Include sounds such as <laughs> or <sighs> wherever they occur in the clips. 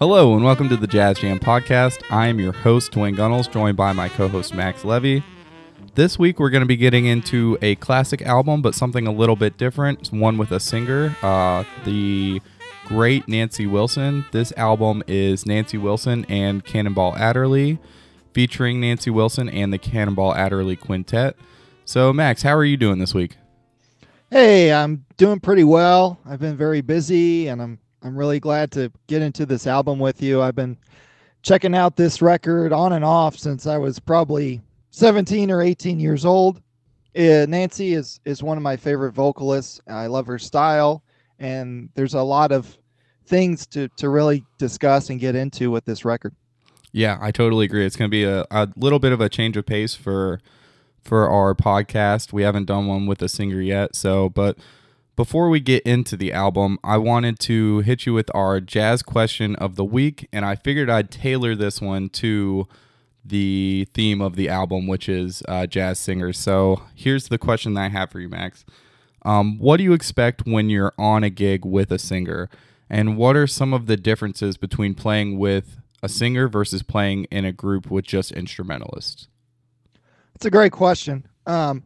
Hello and welcome to the Jazz Jam podcast. I am your host, Dwayne Gunnels, joined by my co host, Max Levy. This week, we're going to be getting into a classic album, but something a little bit different, one with a singer, uh, the great Nancy Wilson. This album is Nancy Wilson and Cannonball Adderley, featuring Nancy Wilson and the Cannonball Adderley Quintet. So, Max, how are you doing this week? Hey, I'm doing pretty well. I've been very busy and I'm I'm really glad to get into this album with you. I've been checking out this record on and off since I was probably 17 or 18 years old. Uh, Nancy is is one of my favorite vocalists. I love her style, and there's a lot of things to to really discuss and get into with this record. Yeah, I totally agree. It's going to be a, a little bit of a change of pace for for our podcast. We haven't done one with a singer yet, so but before we get into the album, I wanted to hit you with our jazz question of the week, and I figured I'd tailor this one to the theme of the album, which is uh, jazz singers. So here's the question that I have for you, Max. Um, what do you expect when you're on a gig with a singer? And what are some of the differences between playing with a singer versus playing in a group with just instrumentalists? It's a great question. Um,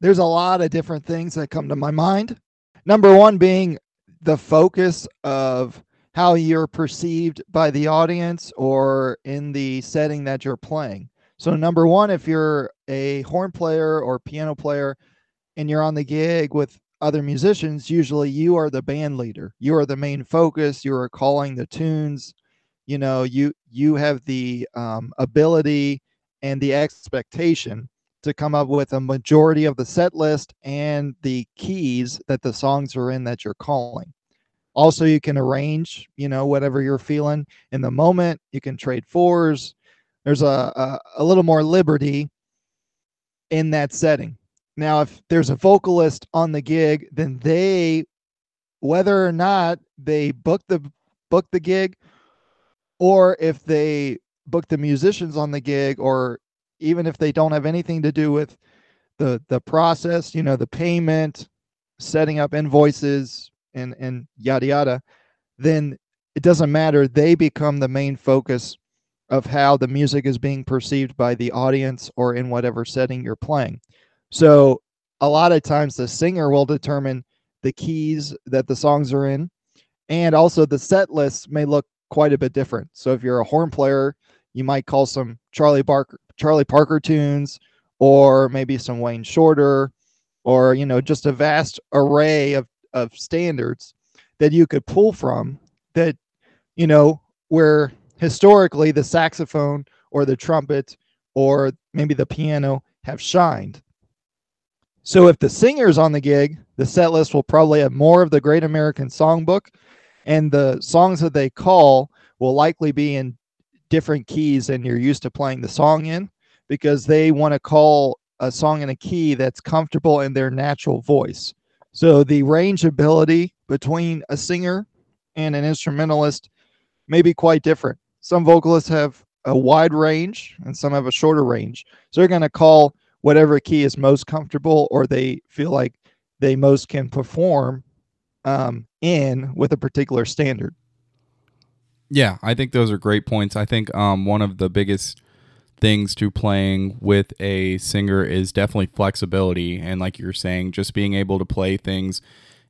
there's a lot of different things that come to my mind. Number one being the focus of how you're perceived by the audience or in the setting that you're playing. So, number one, if you're a horn player or piano player and you're on the gig with other musicians, usually you are the band leader. You are the main focus. You are calling the tunes. You know, you you have the um, ability and the expectation to come up with a majority of the set list and the keys that the songs are in that you're calling. Also, you can arrange, you know, whatever you're feeling in the moment. You can trade fours. There's a, a, a little more liberty in that setting. Now, if there's a vocalist on the gig, then they, whether or not they book the book the gig, or if they book the musicians on the gig, or even if they don't have anything to do with the the process, you know, the payment, setting up invoices and and yada yada, then it doesn't matter. They become the main focus of how the music is being perceived by the audience or in whatever setting you're playing. So a lot of times the singer will determine the keys that the songs are in and also the set lists may look quite a bit different. So if you're a horn player, you might call some Charlie Barker Charlie Parker tunes or maybe some Wayne Shorter or you know just a vast array of of standards that you could pull from that you know where historically the saxophone or the trumpet or maybe the piano have shined. So if the singer's on the gig, the set list will probably have more of the Great American Songbook, and the songs that they call will likely be in different keys than you're used to playing the song in because they want to call a song in a key that's comfortable in their natural voice. So the range ability between a singer and an instrumentalist may be quite different. Some vocalists have a wide range and some have a shorter range. So they're going to call whatever key is most comfortable or they feel like they most can perform um, in with a particular standard. Yeah, I think those are great points. I think um, one of the biggest things to playing with a singer is definitely flexibility. And like you're saying, just being able to play things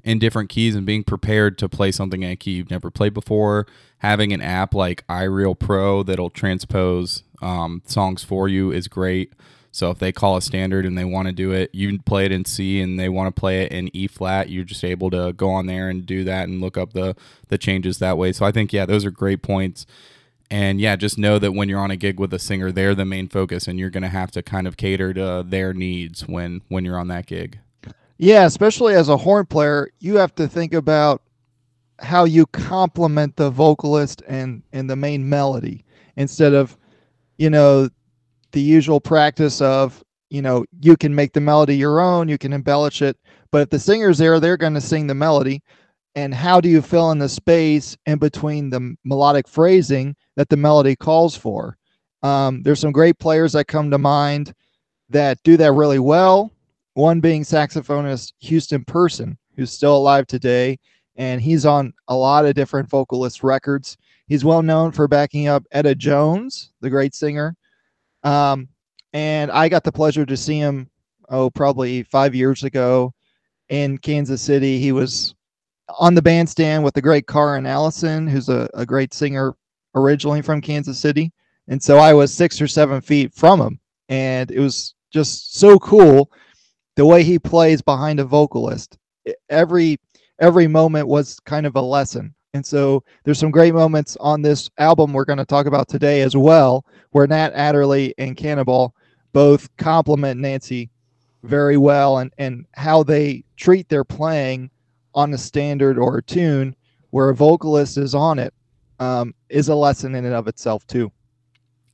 in different keys and being prepared to play something in a key you've never played before. Having an app like iReal Pro that'll transpose um, songs for you is great. So if they call a standard and they want to do it, you play it in C and they want to play it in E flat, you're just able to go on there and do that and look up the the changes that way. So I think yeah, those are great points. And yeah, just know that when you're on a gig with a singer, they're the main focus and you're going to have to kind of cater to their needs when when you're on that gig. Yeah, especially as a horn player, you have to think about how you complement the vocalist and and the main melody instead of you know the usual practice of you know you can make the melody your own you can embellish it but if the singer's there they're going to sing the melody. And how do you fill in the space in between the melodic phrasing that the melody calls for? Um, there's some great players that come to mind that do that really well. One being saxophonist houston person who's still alive today and he's on a lot of different vocalist records. He's well known for backing up Etta Jones, the great singer. Um, and I got the pleasure to see him, oh, probably five years ago in Kansas City. He was on the bandstand with the great Karrin Allison, who's a, a great singer originally from Kansas City. And so I was six or seven feet from him. And it was just so cool the way he plays behind a vocalist. Every every moment was kind of a lesson. And so there's some great moments on this album we're going to talk about today as well, where Nat Adderley and Cannonball both compliment Nancy very well and, and how they treat their playing on a standard or a tune where a vocalist is on it um, is a lesson in and of itself too.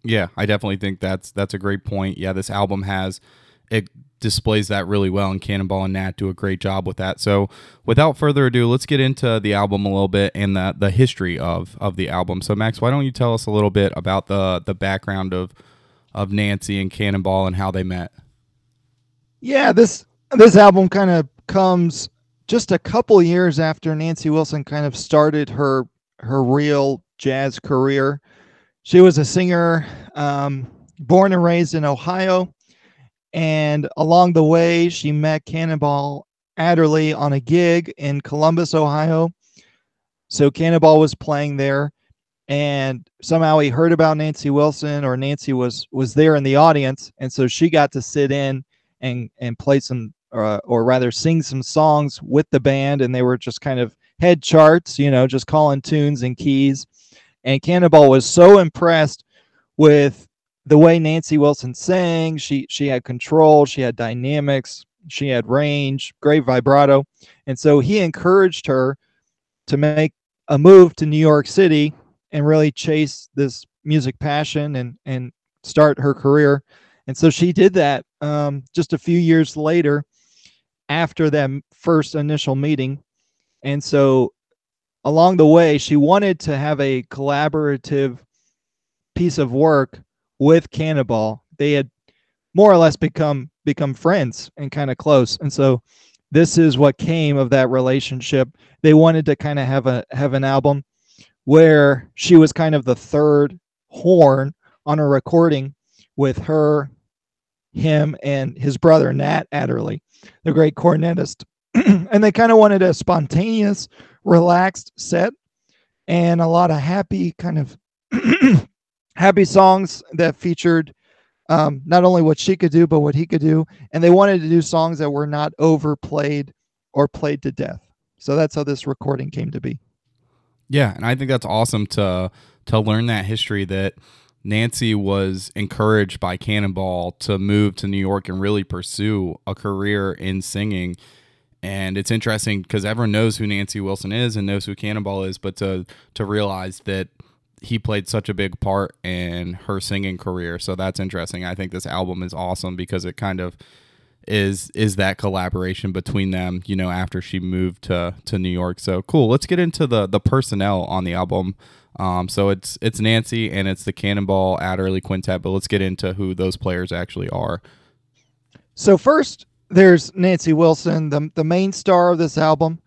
Yeah, I definitely think that's that's a great point. Yeah, this album has it displays that really well, and Cannonball and Nat do a great job with that. So, without further ado, let's get into the album a little bit and the the history of of the album. So, Max, why don't you tell us a little bit about the the background of of Nancy and Cannonball and how they met? Yeah, this this album kind of comes just a couple years after Nancy Wilson kind of started her her real jazz career. She was a singer, um, born and raised in Ohio. And along the way, she met Cannonball Adderley on a gig in Columbus, Ohio. So Cannonball was playing there, and somehow he heard about Nancy Wilson, or Nancy was was there in the audience, and so she got to sit in and and play some, uh, or rather, sing some songs with the band, and they were just kind of head charts, you know, just calling tunes and keys. And Cannonball was so impressed with the way Nancy Wilson sang. She she had control, she had dynamics, she had range, great vibrato. And so he encouraged her to make a move to New York City and really chase this music passion and and start her career. And so she did that um, just a few years later after that first initial meeting. And so along the way, she wanted to have a collaborative piece of work with Cannonball. They had more or less become become friends and kind of close. And so this is what came of that relationship. They wanted to kind of have a have an album where she was kind of the third horn on a recording with her, him, and his brother Nat Adderley, the great cornetist. <clears throat> and they kind of wanted a spontaneous relaxed set and a lot of happy kind of <clears throat> happy songs that featured um, not only what she could do but what he could do. And they wanted to do songs that were not overplayed or played to death. So that's how this recording came to be. Yeah and i think that's awesome to to learn that history that nancy was encouraged by cannonball to move to new york and really pursue a career in singing. And it's interesting because everyone knows who Nancy Wilson is and knows who Cannonball is, but to to realize that he played such a big part in her singing career, so that's interesting. I think this album is awesome because it kind of is is that collaboration between them. You know, after she moved to to New York, so cool. Let's get into the the personnel on the album. Um, so it's it's Nancy and it's the Cannonball Adderley Quintet, but let's get into who those players actually are. So first, there's Nancy Wilson, the, the main star of this album.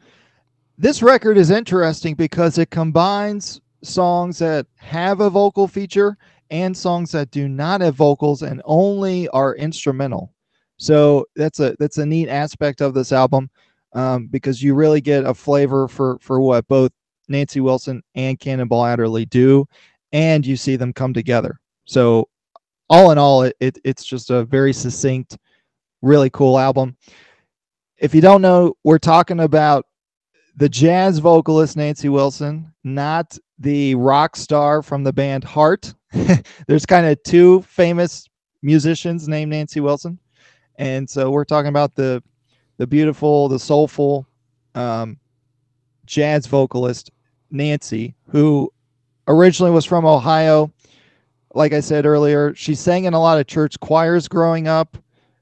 This record is interesting because it combines songs that have a vocal feature and songs that do not have vocals and only are instrumental. So that's a that's a neat aspect of this album um, because you really get a flavor for for what both Nancy Wilson and Cannonball Adderley do, and you see them come together. So all in all, it, it it's just a very succinct really cool album. If you don't know, we're talking about the jazz vocalist Nancy Wilson, not the rock star from the band Heart. <laughs> There's kind of two famous musicians named Nancy Wilson, and so we're talking about the the beautiful, the soulful um, jazz vocalist Nancy, who originally was from Ohio. Like I said earlier, she sang in a lot of church choirs growing up.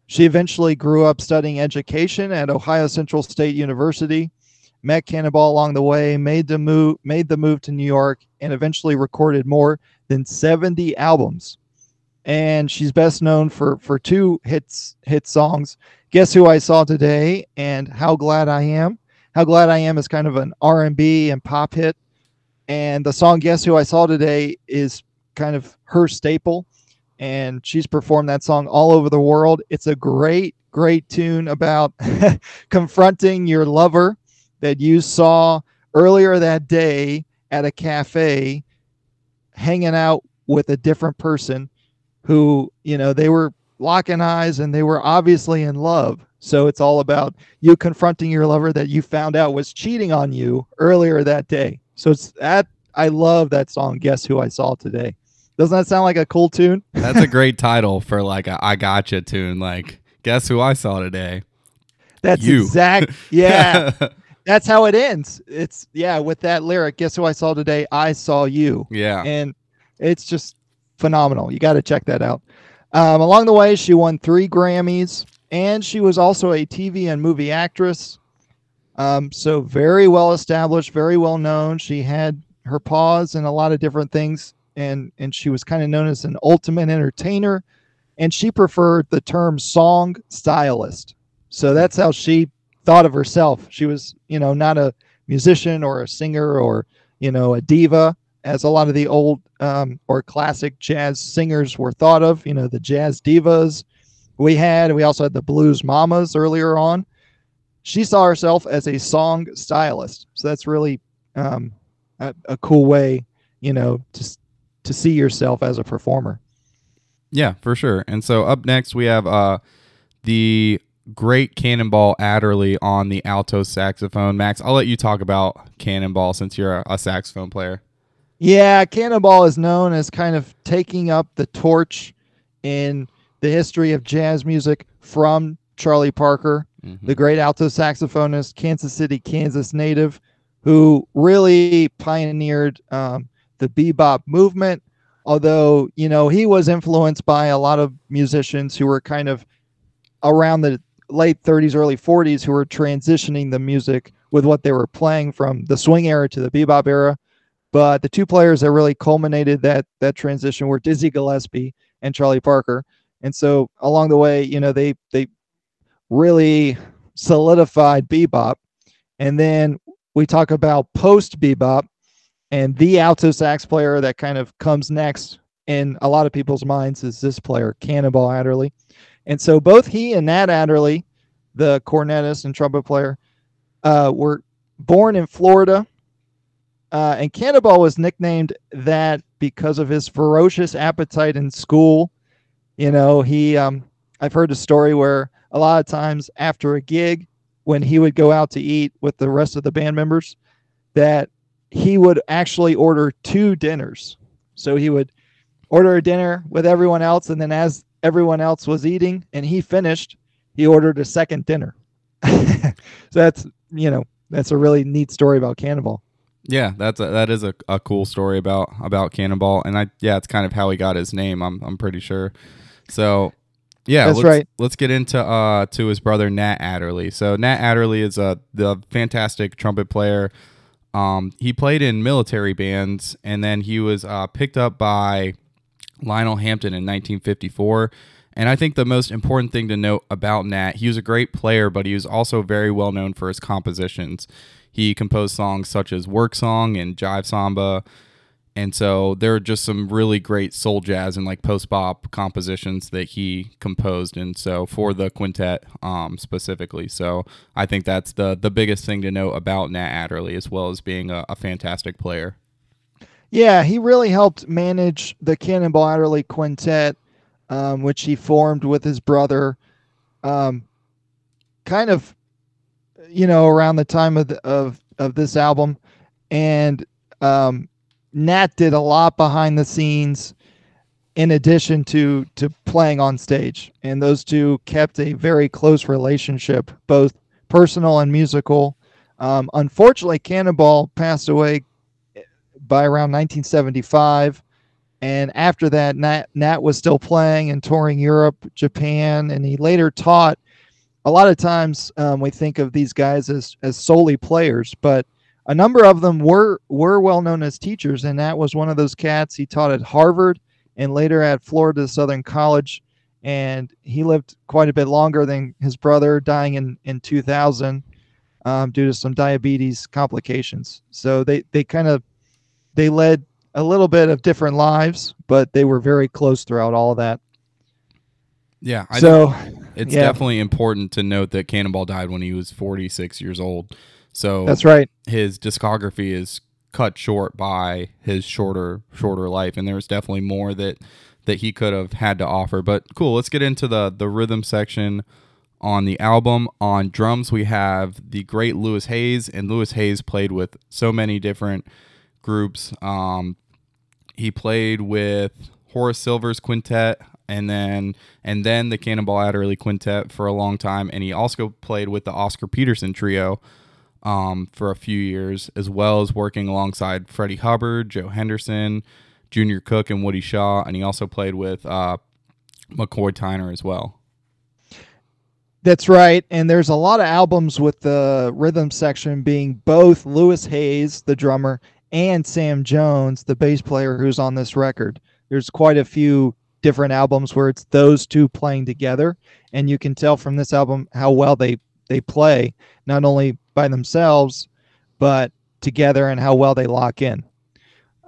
She eventually grew up studying education at Ohio Central State University, met Cannonball along the way, made the move, made the move to New York, and eventually recorded more than 70 albums. And she's best known for for two hits hit songs. Guess who I saw today and how glad I am. How glad I am is kind of an R&B and pop hit And the song Guess Who I Saw Today is kind of her staple. And she's performed that song all over the world. It's a great, great tune about <laughs> confronting your lover that you saw earlier that day at a cafe hanging out with a different person who, you know, they were locking eyes and they were obviously in love. So it's all about you confronting your lover that you found out was cheating on you earlier that day. So it's that I love that song. Guess who I saw today? Doesn't that sound like a cool tune? <laughs> That's a great title for like a I gotcha tune. Like, guess who I saw today? That's You. exact. <laughs> Yeah, <laughs> that's how it ends. It's yeah with that lyric. Guess who I saw today? I saw you, yeah. and it's just phenomenal. You got to check that out. Um, along the way, she won three Grammys, and she was also a TV and movie actress. Um, so very well established, very well known. She had her paws in a lot of different things, and and she was kind of known as an ultimate entertainer. And she preferred the term song stylist. So that's how she thought of herself. She was, you know, not a musician or a singer or you know a diva, as a lot of the old um, or classic jazz singers were thought of. You know, the jazz divas we had. We also had the blues mamas earlier on. She saw herself as a song stylist, so that's really um, a, a cool way, you know, to to see yourself as a performer. Yeah, for sure. And so up next we have uh the great Cannonball Adderley on the alto saxophone. Max, I'll let you talk about Cannonball since you're a, saxophone player. Yeah, Cannonball is known as kind of taking up the torch in the history of jazz music from Charlie Parker, Mhm. the great alto saxophonist, Kansas City, Kansas native, who really pioneered um, the bebop movement. Although, you know, he was influenced by a lot of musicians who were kind of around the late 30s, early 40s, who were transitioning the music with what they were playing from the swing era to the bebop era. But the two players that really culminated that that transition were Dizzy Gillespie and Charlie Parker. And so along the way, you know, they they really solidified bebop. And then we talk about post bebop and the alto sax player that kind of comes next in a lot of people's minds is this player, Cannonball Adderley. And so both he and Nat Adderley, the cornetist and trumpet player, uh, were born in Florida. Uh, and Cannonball was nicknamed that because of his ferocious appetite in school. You know, he um, I've heard a story where a lot of times after a gig, when he would go out to eat with the rest of the band members, that he would actually order two dinners. So he would order a dinner with everyone else, and then as everyone else was eating and he finished, he ordered a second dinner. <laughs> so that's you know that's a really neat story about Cannonball. Yeah, that's a, that is a, a cool story about about Cannonball, and I yeah, it's kind of how he got his name. I'm I'm pretty sure. So yeah, That's let's, right. Let's get into uh to his brother Nat Adderley. So Nat Adderley is a the fantastic trumpet player. Um, he played in military bands, and then he was uh, picked up by Lionel Hampton in 1954. And I think the most important thing to note about Nat, he was a great player, but he was also very well known for his compositions. He composed songs such as Work Song and Jive Samba. And so there are just some really great soul jazz and like post bop compositions that he composed. And so for the quintet um, specifically. So I think that's the, the biggest thing to note about Nat Adderley, as well as being a, a fantastic player. Yeah, he really helped manage the Cannonball Adderley Quintet, um, which he formed with his brother, um, kind of, you know, around the time of the, of of this album, and um, Nat did a lot behind the scenes, in addition to to playing on stage, and those two kept a very close relationship, both personal and musical. Um, unfortunately, Cannonball passed away by around 1975. And after that, Nat, Nat was still playing and touring Europe, Japan, and he later taught. A lot of times um, we think of these guys as, as solely players, but a number of them were were well known as teachers, and that was one of those cats. He taught at Harvard and later at Florida Southern College, and he lived quite a bit longer than his brother, dying in in 2000 um, due to some diabetes complications. So they they kind of they led a little bit of different lives, but they were very close throughout all of that. Yeah, I so it's yeah. definitely important to note that Cannonball died when he was 46 years old. So that's right. his discography is cut short by his shorter shorter life and there's definitely more that that he could have had to offer. But cool, let's get into the the rhythm section on the album. On drums, we have the great Louis Hayes, and Louis Hayes played with so many different groups. Um, he played with Horace Silver's quintet, and then and then the Cannonball Adderley quintet for a long time, and he also played with the Oscar Peterson trio. Um, for a few years, as well as working alongside Freddie Hubbard, Joe Henderson, Junior Cook, and Woody Shaw, and he also played with uh, McCoy Tyner as well. That's right. And there's a lot of albums with the rhythm section being both Louis Hayes, the drummer, and Sam Jones, the bass player who's on this record. There's quite a few different albums where it's those two playing together. And you can tell from this album how well they, they play, not only by themselves, but together and how well they lock in.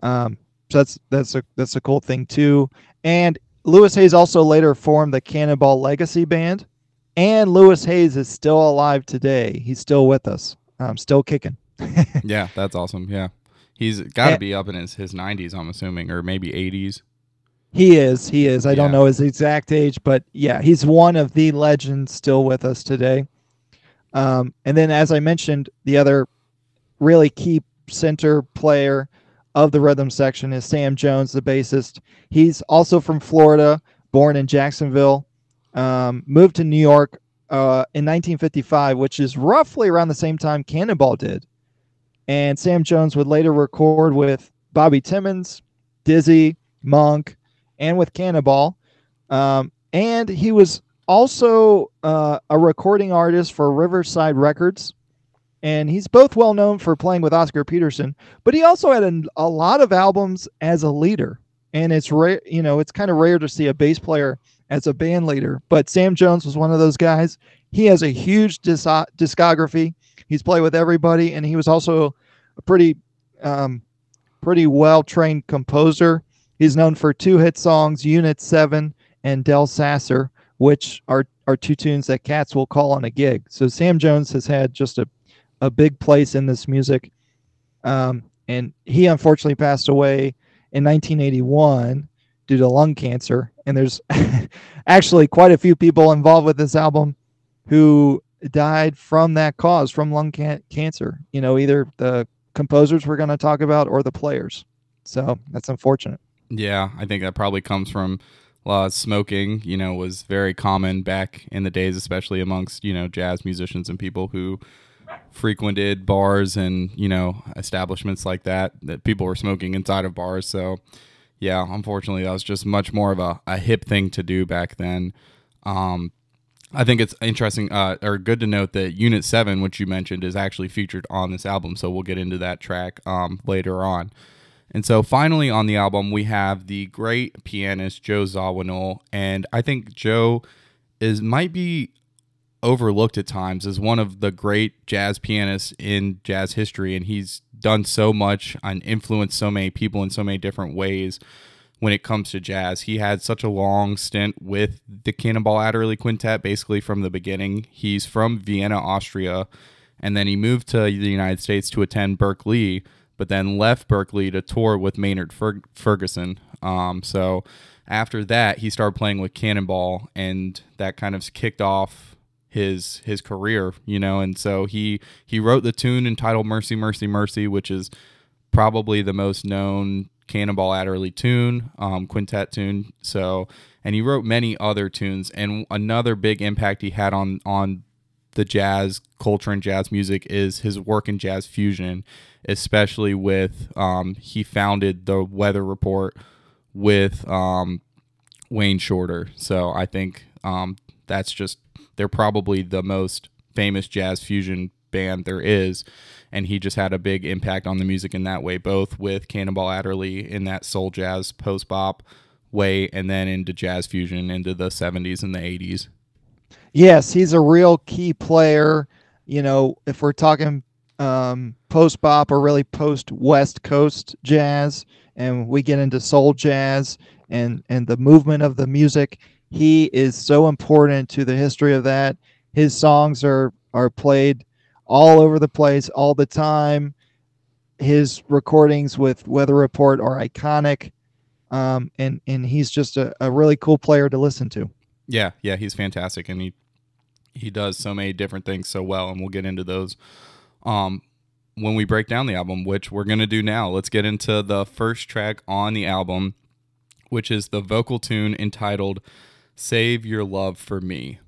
Um, so that's that's a that's a cool thing too. And Louis Hayes also later formed the Cannonball Legacy Band, and Louis Hayes is still alive today. He's still with us, um, still kicking. <laughs> yeah, that's awesome. Yeah, he's got to be up in his his nineties, I'm assuming, or maybe eighties. He is. He is. I yeah. don't know his exact age, but yeah, he's one of the legends still with us today. Um, and then, as I mentioned, the other really key center player of the rhythm section is Sam Jones, the bassist. He's also from Florida, born in Jacksonville, um, moved to New York uh, in 1955, which is roughly around the same time Cannonball did. And Sam Jones would later record with Bobby Timmons, Dizzy, Monk, and with Cannonball. Um, and he was also uh, a recording artist for Riverside Records and he's both well known for playing with Oscar Peterson, but he also had a, a lot of albums as a leader. And it's rare, you know, it's kind of rare to see a bass player as a band leader. But Sam Jones was one of those guys. He has a huge dis- discography. He's played with everybody, and he was also a pretty, um, pretty well trained composer. He's known for two hit songs, Unit Seven and Del Sasser, which are are two tunes that cats will call on a gig. So Sam Jones has had just a a big place in this music. Um, and he unfortunately passed away in 1981 due to lung cancer. And there's <laughs> actually quite a few people involved with this album who died from that cause, from lung can- cancer. You know, either the composers we're going to talk about or the players. So that's unfortunate. Yeah, I think that probably comes from uh, smoking. You know, was very common back in the days, especially amongst you know jazz musicians and people who frequented bars and you know establishments like that that people were smoking inside of bars so yeah unfortunately that was just much more of a, a hip thing to do back then um, i think it's interesting uh, or good to note that unit 7 which you mentioned is actually featured on this album so we'll get into that track um, later on. And so finally on the album we have the great pianist joe zawinul and i think joe is might be overlooked at times as one of the great jazz pianists in jazz history and he's done so much and influenced so many people in so many different ways when it comes to jazz. He had such a long stint with the Cannonball Adderley Quintet basically from the beginning. He's from Vienna, Austria, and then he moved to the United States to attend Berklee, but then left Berklee to tour with Maynard Fer- Ferguson. Um, so after that, he started playing with Cannonball, and that kind of kicked off his his career, you know, and so he he wrote the tune entitled "Mercy, Mercy, Mercy," which is probably the most known Cannonball Adderley tune, um, quintet tune. So, and he wrote many other tunes, and another big impact he had on on the jazz culture and jazz music is his work in jazz fusion, especially with um, he founded the Weather Report with um, Wayne Shorter. So I think um, that's just they're probably the most famous jazz fusion band there is and he just had a big impact on the music in that way both with cannonball adderley in that soul jazz post bop way and then into jazz fusion into the 70s and the 80s yes he's a real key player you know if we're talking um, post bop or really post West Coast jazz, and we get into soul jazz and and the movement of the music. He is so important to the history of that. His songs are are played all over the place all the time. His recordings with Weather Report are iconic, um, and and he's just a, a really cool player to listen to. Yeah, yeah, he's fantastic, and he he does so many different things so well, and we'll get into those um, when we break down the album, which we're gonna do now. Let's get into the first track on the album, which is the vocal tune entitled "Save Your Love for Me."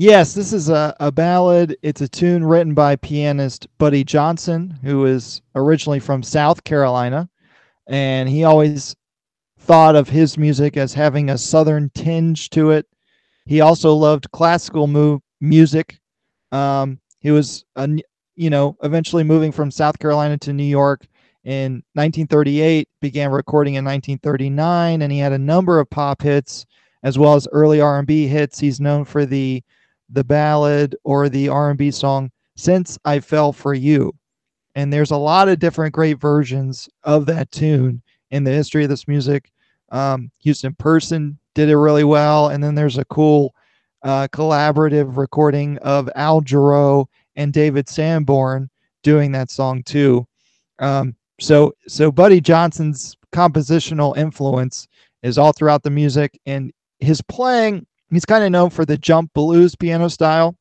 Yes, this is a, a ballad. It's a tune written by pianist Buddy Johnson, who is originally from South Carolina. And he always thought of his music as having a southern tinge to it. He also loved classical mu- music. Um, he was, a, you know, eventually moving from South Carolina to New York in 1938, began recording in 1939, and he had a number of pop hits as well as early R&B hits. He's known for the the ballad or the R&B song Since I Fell for You. And there's a lot of different great versions of that tune in the history of this music. Um, Houston Person did it really well. And then there's a cool uh, collaborative recording of Al Jarreau and David Sanborn doing that song too. Um, so, so Buddy Johnson's compositional influence is all throughout the music, and his playing he's kind of known for the jump blues piano style.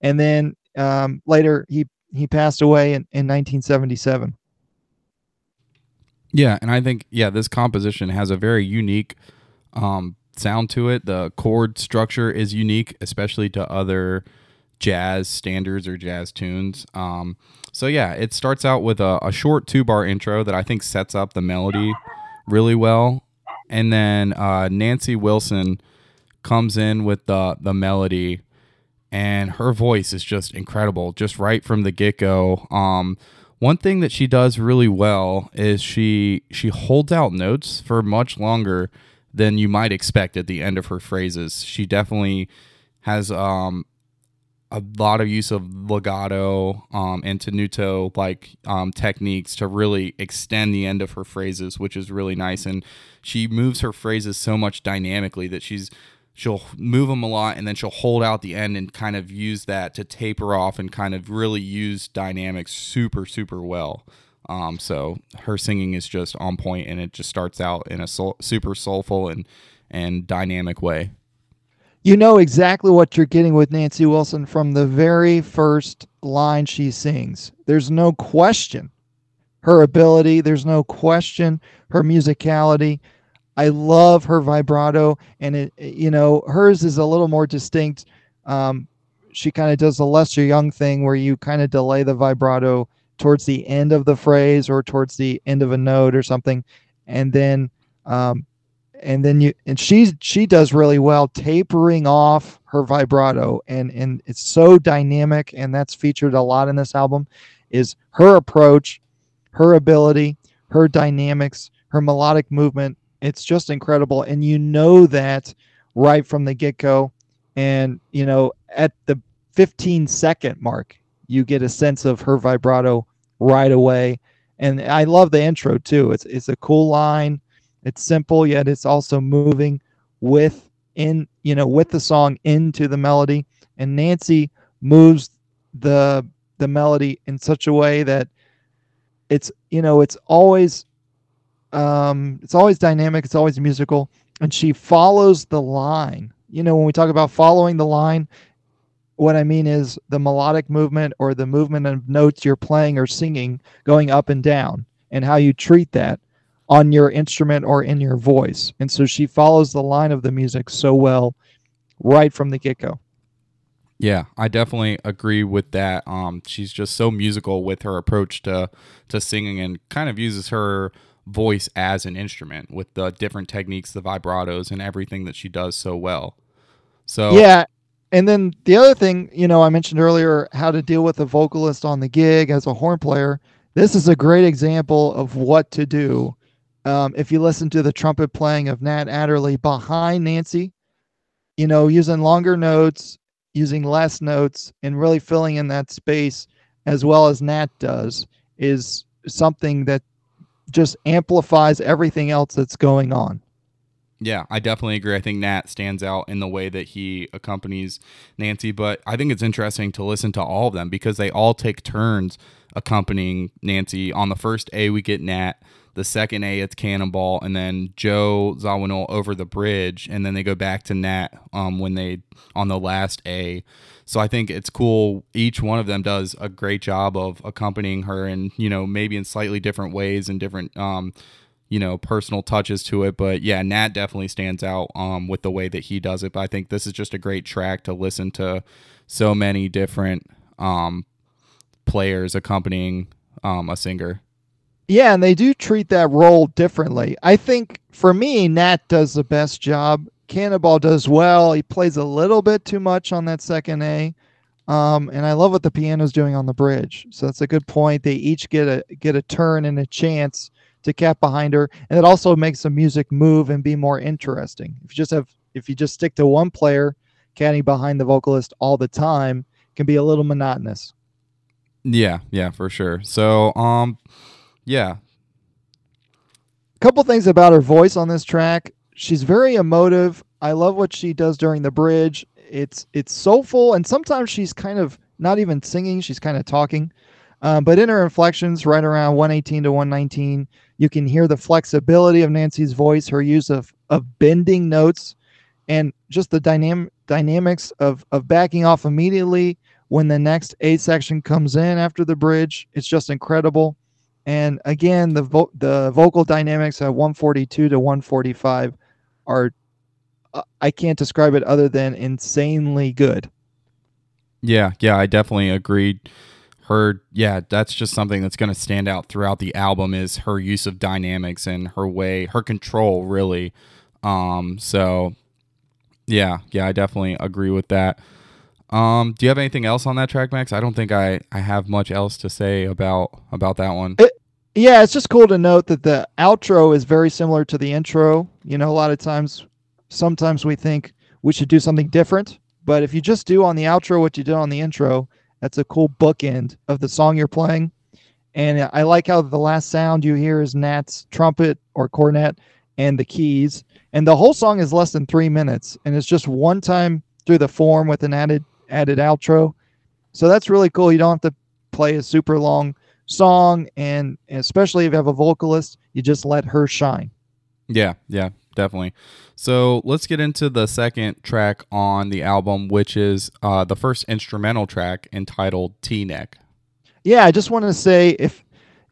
And then um, later he he passed away in, in 1977. Yeah, and I think yeah, this composition has a very unique um, sound to it. The chord structure is unique, especially to other jazz standards or jazz tunes. Um, so yeah, it starts out with a, a short two bar intro that I think sets up the melody really well, and then uh, Nancy Wilson comes in with the the melody and her voice is just incredible just right from the get-go um, one thing that she does really well is she she holds out notes for much longer than you might expect at the end of her phrases she definitely has um, a lot of use of legato um, and tenuto like um, techniques to really extend the end of her phrases, which is really nice. And she moves her phrases so much dynamically that she's she'll move them a lot and then she'll hold out the end and kind of use that to taper off and kind of really use dynamics super super well. Um, so her singing is just on point and it just starts out in a super soulful and and dynamic way. You know exactly what you're getting with Nancy Wilson from the very first line she sings. There's no question her ability there's no question her musicality I love her vibrato, and it, you know, hers is a little more distinct. Um, she kind of does the Lester Young thing where you kind of delay the vibrato towards the end of the phrase or towards the end of a note or something, and then, um, and then you and she she does really well tapering off her vibrato, and and it's so dynamic, and that's featured a lot in this album. Is her approach, her ability, her dynamics, her melodic movement it's just incredible. And you know that right from the get go. And, you know, at the 15 second mark, you get a sense of her vibrato right away. And I love the intro too. It's it's a cool line. It's simple, yet it's also moving with in you know with the song into the melody. And Nancy moves the the melody in such a way that it's you know it's always um, it's always dynamic. It's always musical, and she follows the line. You know, when we talk about following the line, what I mean is the melodic movement or the movement of notes you're playing or singing going up and down, and how you treat that on your instrument or in your voice. And so she follows the line of the music so well right from the get go. Yeah, I definitely agree with that. Um, she's just so musical with her approach to to singing and kind of uses her voice as an instrument with the different techniques, the vibratos, and everything that she does so well. So yeah, and then the other thing, you know, I mentioned earlier how to deal with a vocalist on the gig as a horn player. This is a great example of what to do. Um, if you listen to the trumpet playing of Nat Adderley behind Nancy, you know, using longer notes, using less notes, and really filling in that space as well as Nat does is something that just amplifies everything else that's going on. Yeah, I definitely agree. I think Nat stands out in the way that he accompanies Nancy, but I think it's interesting to listen to all of them because they all take turns accompanying Nancy. On the first A, we get Nat. The second A, it's Cannonball, and then Joe Zawinul over the bridge, and then they go back to Nat um, when they on the last A. So I think it's cool. Each one of them does a great job of accompanying her, and you know maybe in slightly different ways and different um, you know personal touches to it. But yeah, Nat definitely stands out um, with the way that he does it. But I think this is just a great track to listen to so many different um, players accompanying um, a singer. Yeah, and they do treat that role differently. I think for me, Nat does the best job. Cannonball does well. He plays a little bit too much on that second A. Um, and I love what the piano's doing on the bridge. So that's a good point. They each get a get a turn and a chance to cap behind her, and it also makes the music move and be more interesting. If you just have if you just stick to one player catting behind the vocalist all the time, can be a little monotonous. Yeah, yeah, for sure. So, um, yeah. A couple things about her voice on this track. She's very emotive. I love what she does during the bridge. It's it's soulful, and sometimes she's kind of not even singing; she's kind of talking. Um, but in her inflections, right around 118 to 119, you can hear the flexibility of Nancy's voice, her use of of bending notes, and just the dynamic dynamics of of backing off immediately when the next A section comes in after the bridge. It's just incredible. And again, the vo- the vocal dynamics at 142 to 145 are uh, I can't describe it other than insanely good. Yeah, yeah, I definitely agreed. Her, yeah, that's just something that's going to stand out throughout the album is her use of dynamics and her way, her control, really. Um, so, yeah, yeah, I definitely agree with that. Um, do you have anything else on that track, Max? I don't think I, I have much else to say about about that one. It, yeah, it's just cool to note that the outro is very similar to the intro. You know, a lot of times, sometimes we think we should do something different, but if you just do on the outro what you did on the intro, that's a cool bookend of the song you're playing. And I like how the last sound you hear is Nat's trumpet or cornet and the keys. And the whole song is less than three minutes, and it's just one time through the form with an added added outro. So that's really cool. You don't have to play a super long song, and especially if you have a vocalist, you just let her shine. Yeah, yeah, definitely. So let's get into the second track on the album, which is uh, the first instrumental track entitled Teaneck. Yeah, I just wanted to say if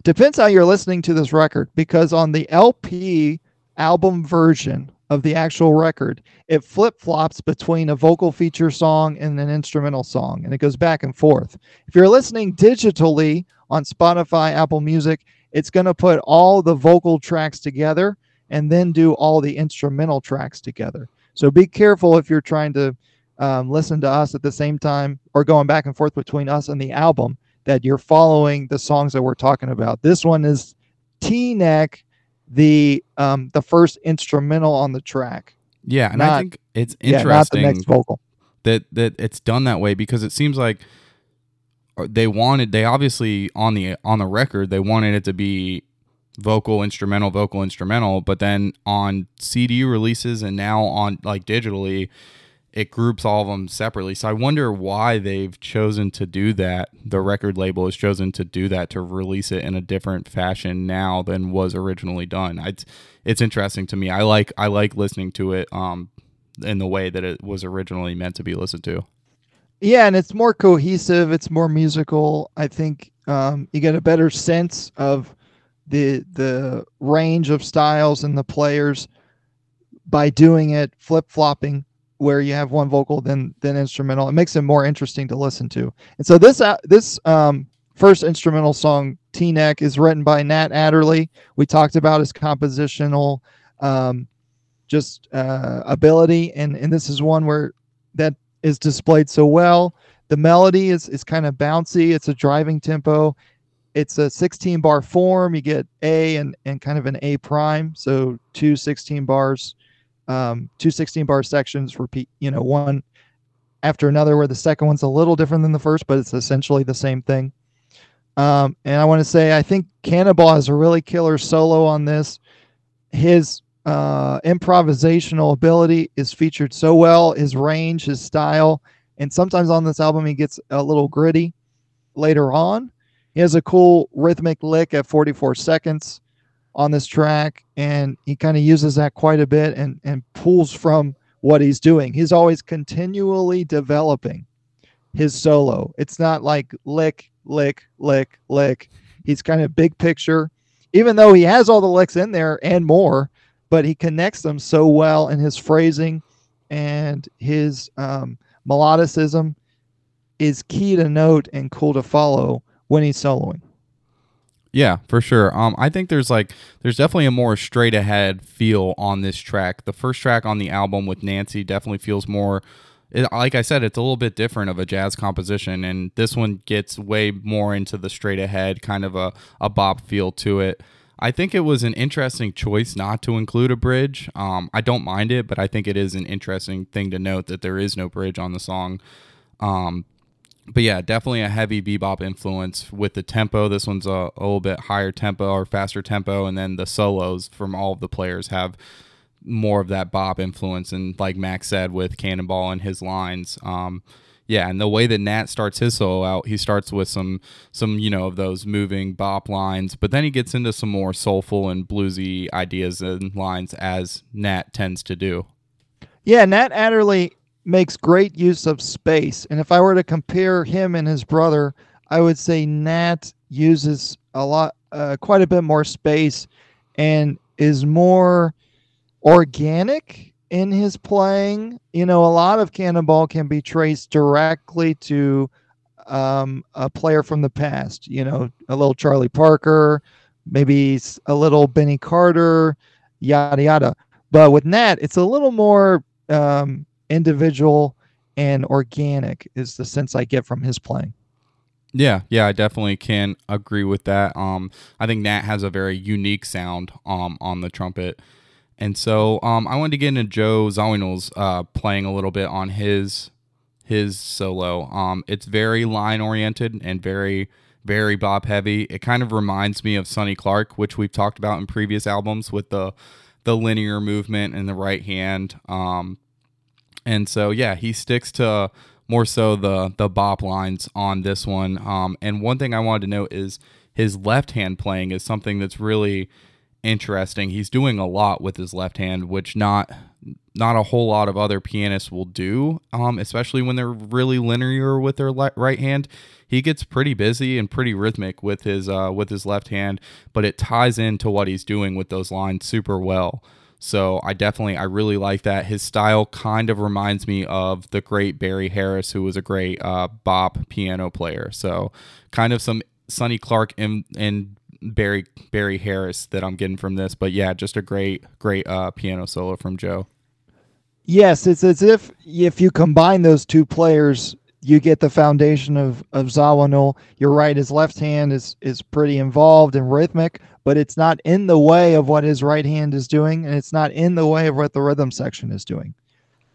depends how you're listening to this record because on the LP album version of the actual record, it flip flops between a vocal feature song and an instrumental song, and it goes back and forth. If you're listening digitally on Spotify, Apple Music, it's going to put all the vocal tracks together and then do all the instrumental tracks together. So be careful if you're trying to um, listen to us at the same time or going back and forth between us and the album that you're following the songs that we're talking about. This one is Teaneck the um the first instrumental on the track. Yeah, and not, I think it's interesting yeah, not the next vocal. that that it's done that way because it seems like they wanted they obviously on the on the record they wanted it to be vocal instrumental vocal instrumental but then on CD releases and now on like digitally it groups all of them separately. So I wonder why they've chosen to do that. The record label has chosen to do that to release it in a different fashion now than was originally done. It's it's interesting to me. I like I like listening to it um in the way that it was originally meant to be listened to. Yeah, and it's more cohesive. It's more musical. I think um, you get a better sense of the the range of styles and the players by doing it flip flopping where you have one vocal then then instrumental. It makes it more interesting to listen to. And so this uh, this um, first instrumental song, Teaneck, is written by Nat Adderley. We talked about his compositional um, just uh, ability, and and this is one where that is displayed so well. The melody is is kind of bouncy. It's a driving tempo. It's a 16 bar form. You get A and and kind of an A prime, so two 16 bars um, two 16 bar sections repeat, you know, one after another, where the second one's a little different than the first, but it's essentially the same thing. Um, and I want to say I think Cannonball has a really killer solo on this. His uh, improvisational ability is featured so well. His range, his style, and sometimes on this album he gets a little gritty. Later on, he has a cool rhythmic lick at 44 seconds on this track, and he kind of uses that quite a bit and and pulls from what he's doing. He's always continually developing his solo. It's not like lick, lick, lick, lick. He's kind of big picture, even though he has all the licks in there and more, but he connects them so well in his phrasing and his um, melodicism is key to note and cool to follow when he's soloing. Yeah, for sure. Um, I think there's like there's definitely a more straight ahead feel on this track. The first track on the album with Nancy definitely feels more. It, like I said, it's a little bit different of a jazz composition, and this one gets way more into the straight ahead kind of a a bop feel to it. I think it was an interesting choice not to include a bridge. Um, I don't mind it, but I think it is an interesting thing to note that there is no bridge on the song. Um, but yeah, definitely a heavy bebop influence with the tempo. This one's a, a, little bit higher tempo or faster tempo, and then the solos from all of the players have more of that bop influence. And like Max said with Cannonball and his lines, um, yeah, and the way that Nat starts his solo out, he starts with some some you know of those moving bop lines, but then he gets into some more soulful and bluesy ideas and lines as Nat tends to do. Yeah, Nat Adderley makes great use of space. And if I were to compare him and his brother, I would say Nat uses a lot, uh, quite a bit more space and is more organic in his playing. You know, a lot of Cannonball can be traced directly to um, a player from the past, you know, a little Charlie Parker, maybe a little Benny Carter, yada, yada. But with Nat, it's a little more um, individual and organic is the sense I get from his playing. Yeah, yeah, I definitely can agree with that. Um, I think Nat has a very unique sound um, on the trumpet. And so um, I wanted to get into Joe Zawinul's uh, playing a little bit on his his solo. Um, it's very line oriented and very very bop heavy. It kind of reminds me of Sonny Clark, which we've talked about in previous albums with the the linear movement in the right hand. Um, and so yeah, he sticks to more so the the bop lines on this one. Um, and one thing I wanted to note is his left hand playing is something that's really interesting. He's doing a lot with his left hand, which not not a whole lot of other pianists will do, um, especially when they're really linear with their le- right hand. He gets pretty busy and pretty rhythmic with his uh, with his left hand, but it ties into what he's doing with those lines super well. So I definitely, I really like that. His style kind of reminds me of the great Barry Harris, who was a great uh, bop piano player. So kind of some Sonny Clark and, and Barry Barry Harris that I'm getting from this. But yeah, just a great great uh, piano solo from Joe. Yes, it's as if if you combine those two players, you get the foundation of of Zawinul. You're right; his left hand is is pretty involved and rhythmic, but it's not in the way of what his right hand is doing, and it's not in the way of what the rhythm section is doing.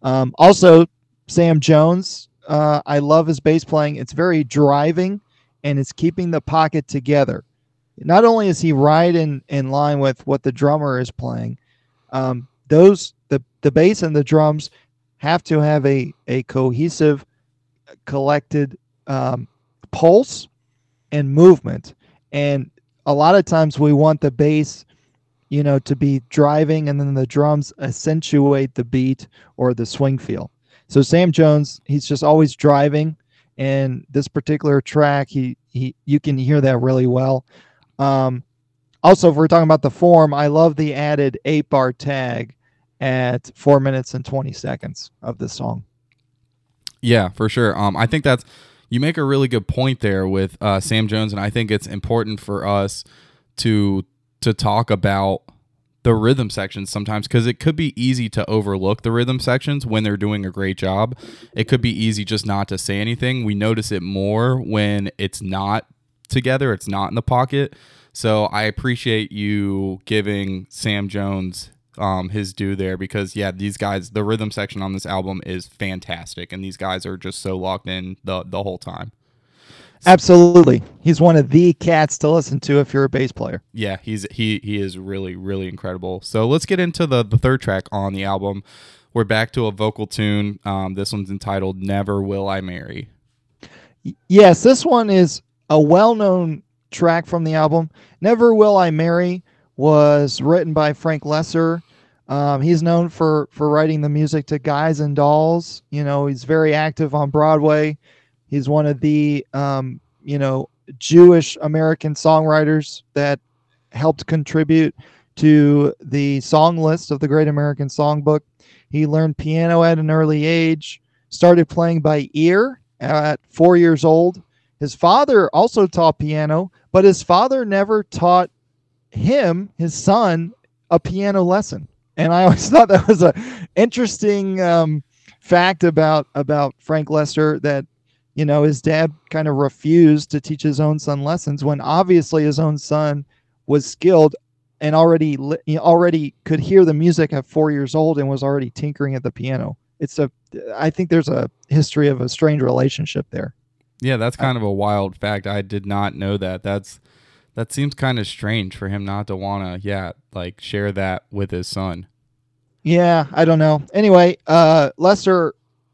Um, also, Sam Jones, uh, I love his bass playing. It's very driving, and it's keeping the pocket together. Not only is he right in, in line with what the drummer is playing, um, those the the bass and the drums have to have a a cohesive, collected um, pulse and movement, and a lot of times we want the bass you know to be driving and then the drums accentuate the beat or the swing feel. So sam jones he's just always driving. And this particular track he, he you can hear that really well um, also if we're talking about the form i love the added eight bar tag at four minutes and 20 seconds of the song yeah for sure um, i think that's you make a really good point there with uh, Sam Jones, and I think it's important for us to to talk about the rhythm sections sometimes because it could be easy to overlook the rhythm sections when they're doing a great job. It could be easy just not to say anything. We notice it more when it's not together, it's not in the pocket. So I appreciate you giving Sam Jones um, his due there because yeah, these guys, the rhythm section on this album is fantastic, and these guys are just so locked in the the whole time. Absolutely. He's one of the cats to listen to if you're a bass player. Yeah, he's he he is really really incredible. So let's get into the the third track on the album. We're back to a vocal tune. Um, this one's entitled "Never Will I Marry." Yes, this one is a well-known track from the album. "Never Will I Marry" was written by Frank Loesser. Um, he's known for for writing the music to Guys and Dolls. You know, he's very active on Broadway. He's one of the um, you know Jewish American songwriters that helped contribute to the song list of the Great American Songbook. He learned piano at an early age, started playing by ear at four years old. His father also taught piano, but his father never taught him, his son, a piano lesson. And I always <laughs> thought that was a interesting um, fact about about Frank Loesser that you know, his dad kind of refused to teach his own son lessons when obviously his own son was skilled and already already could hear the music at four years old and was already tinkering at the piano. It's a, I think there's a history of a strange relationship there. Yeah, that's kind of a wild fact. I did not know that. That's that seems kind of strange for him not to want to, yeah, like share that with his son. Yeah, I don't know. Anyway, uh, Loesser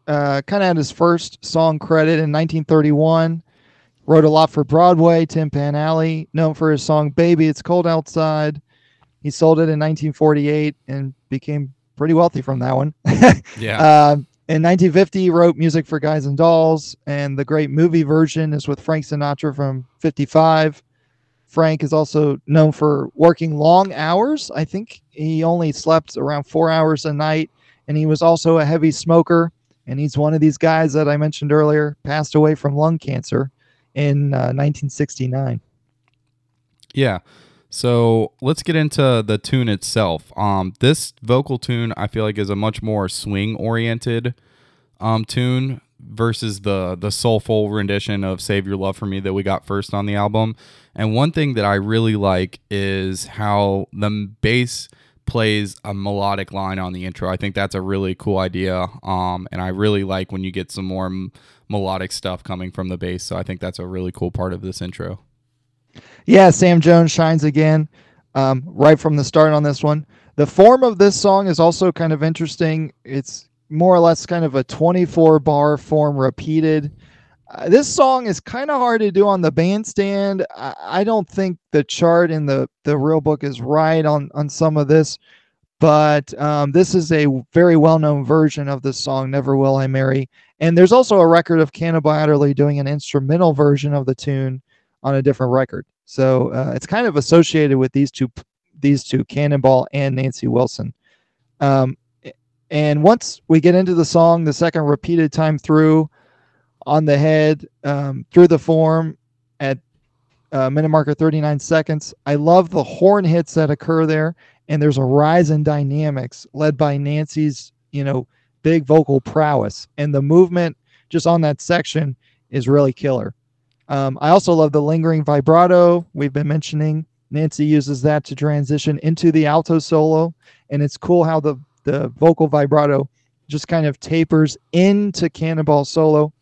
uh, kind of had his first song credit in 1931. Wrote a lot for Broadway, Tin Pan Alley, known for his song Baby It's Cold Outside. He sold it in 1948 and became pretty wealthy from that one. <laughs> yeah. Uh, in 1950, he wrote music for Guys and Dolls, and the great movie version is with Frank Sinatra from 55. Frank is also known for working long hours. I think he only slept around four hours a night, and he was also a heavy smoker and he's one of these guys that I mentioned earlier, passed away from lung cancer in uh, 1969. Yeah. So let's get into the tune itself. Um, this vocal tune I feel like is a much more swing oriented um, tune versus the the soulful rendition of "Save Your Love for Me" that we got first on the album. And one thing that I really like is how the bass plays a melodic line on the intro. I think that's a really cool idea. Um, and I really like when you get some more m- melodic stuff coming from the bass. So I think that's a really cool part of this intro. Yeah, Sam Jones shines again um, right from the start on this one. The form of this song is also kind of interesting. It's more or less kind of a 24 bar form repeated. Uh, this song is kind of hard to do on the bandstand. I, I, don't think the chart in the the real book is right on on some of this, but um, this is a very well known version of this song, "Never Will I Marry." And there's also a record of Cannonball Adderley doing an instrumental version of the tune on a different record. So uh, it's kind of associated with these two these two, Cannonball and Nancy Wilson. Um, and once we get into the song, the second repeated time through on the head um, through the form at uh, minute marker 39 seconds. I love the horn hits that occur there, and there's a rise in dynamics led by Nancy's, you know, big vocal prowess, and the movement just on that section is really killer. Um, I also love the lingering vibrato we've been mentioning. Nancy uses that to transition into the alto solo, and it's cool how the the vocal vibrato just kind of tapers into Cannonball solo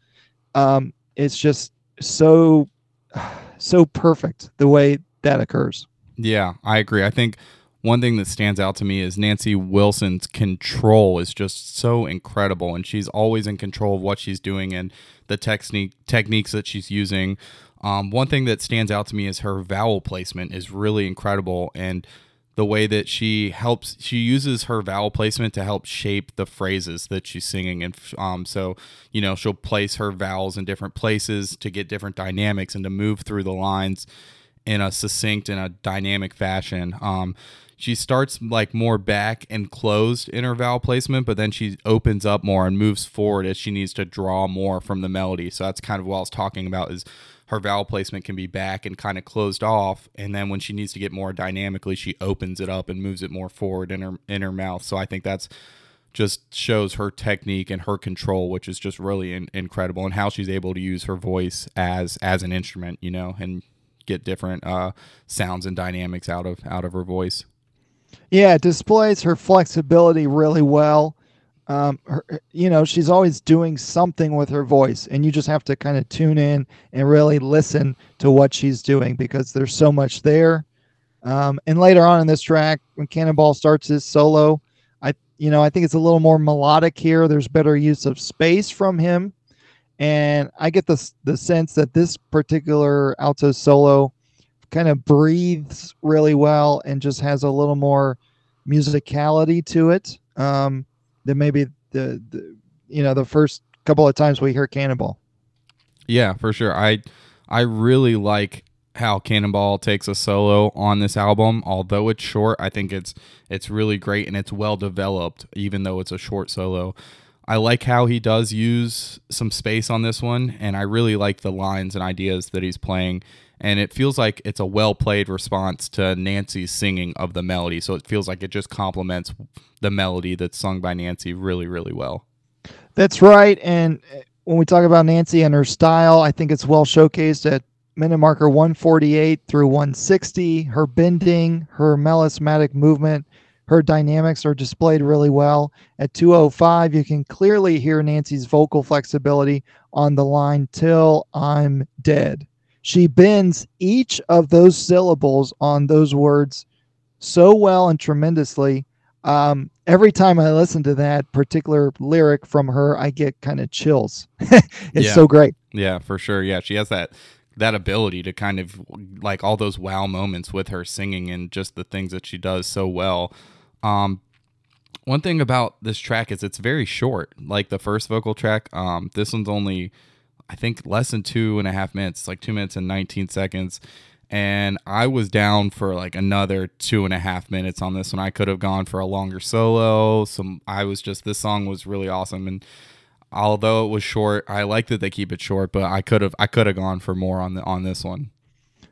um, it's just so <sighs> so perfect the way that occurs. Yeah, I agree. I think one thing that stands out to me is Nancy Wilson's control is just so incredible, and she's always in control of what she's doing and the technique techniques that she's using. Um, one thing that stands out to me is her vowel placement is really incredible, and the way that she helps she uses her vowel placement to help shape the phrases that she's singing and um so you know she'll place her vowels in different places to get different dynamics and to move through the lines in a succinct and a dynamic fashion um she starts like more back and closed in her vowel placement but then she opens up more and moves forward as she needs to draw more from the melody. So that's kind of what i was talking about is her vowel placement can be back and kind of closed off and then when she needs to get more dynamically she opens it up and moves it more forward in her in her mouth. So i think that's just shows her technique and her control which is just really in, incredible and how she's able to use her voice as as an instrument you know and get different uh, sounds and dynamics out of out of her voice yeah displays her flexibility really well um, her, you know, she's always doing something with her voice, and you just have to kind of tune in and really listen to what she's doing because there's so much there. Um, and later on in this track, when Cannonball starts his solo, I, you know, I think it's a little more melodic here. There's better use of space from him, and I get the the sense that this particular alto solo kind of breathes really well and just has a little more musicality to it. Um, than maybe the, the you know the first couple of times we hear Cannonball. Yeah, for sure. I I really like how Cannonball takes a solo on this album. Although it's short, I think it's it's really great and it's well developed, even though it's a short solo. I like how he does use some space on this one, and I really like the lines and ideas that he's playing. And it feels like it's a well played response to Nancy's singing of the melody. So it feels like it just complements the melody that's sung by Nancy really, really well. That's right. And uh, when we talk about Nancy and her style, I think it's well showcased at minute marker 148 through 160. Her bending, her melismatic movement, her dynamics are displayed really well. At 205, you can clearly hear Nancy's vocal flexibility on the line till I'm dead. She bends each of those syllables on those words so well and tremendously um, every time I listen to that particular lyric from her, I get kind of chills. <laughs> it's yeah. so great. Yeah, for sure. Yeah, she has that that ability to kind of like all those wow moments with her singing and just the things that she does so well. Um, one thing about this track is it's very short. Like the first vocal track, um, this one's only I think less than two and a half minutes. Like two minutes and nineteen seconds and I was down for like another two and a half minutes on this one. I could have gone for a longer solo. Some I was just this song was really awesome, and although it was short, I like that they keep it short. But I could have I could have gone for more on the on this one.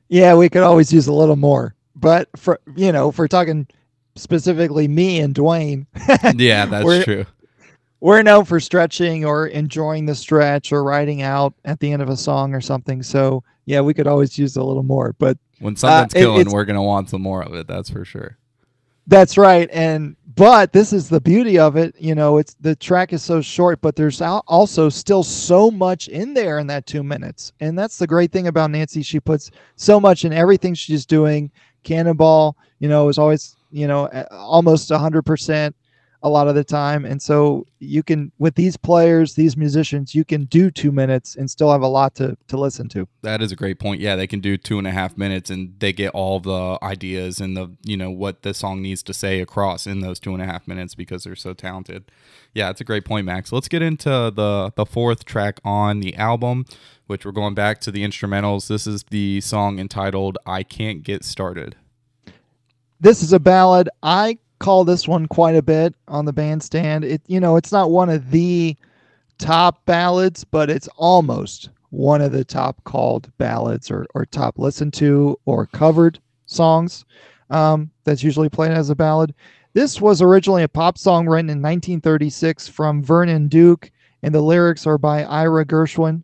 Yeah, we could always use a little more, but for you know, if we're talking specifically me and Dwayne, <laughs> yeah, that's true. We're known for stretching or enjoying the stretch or riding out at the end of a song or something. So yeah, we could always use a little more. But when something's uh, killing, we're gonna want some more of it. That's for sure. That's right. And but this is the beauty of it. You know, it's the track is so short, but there's also still so much in there in that two minutes. And that's the great thing about Nancy. She puts so much in everything she's doing. Cannonball, you know, is always you know almost hundred percent a lot of the time. And so you can with these players, these musicians, you can do two minutes and still have a lot to to listen to. That is a great point. Yeah, they can do two and a half minutes and they get all the ideas and the you know what the song needs to say across in those two and a half minutes because they're so talented. Yeah, it's a great point, Max. Let's get into the the fourth track on the album, which we're going back to the instrumentals. This is the song entitled "I Can't Get Started." This is a ballad. I call this one quite a bit on the bandstand. It you know, it's not one of the top ballads, but it's almost one of the top called ballads or, or top listened to or covered songs um, that's usually played as a ballad. This was originally a pop song written in 1936 from Vernon Duke, and the lyrics are by Ira Gershwin.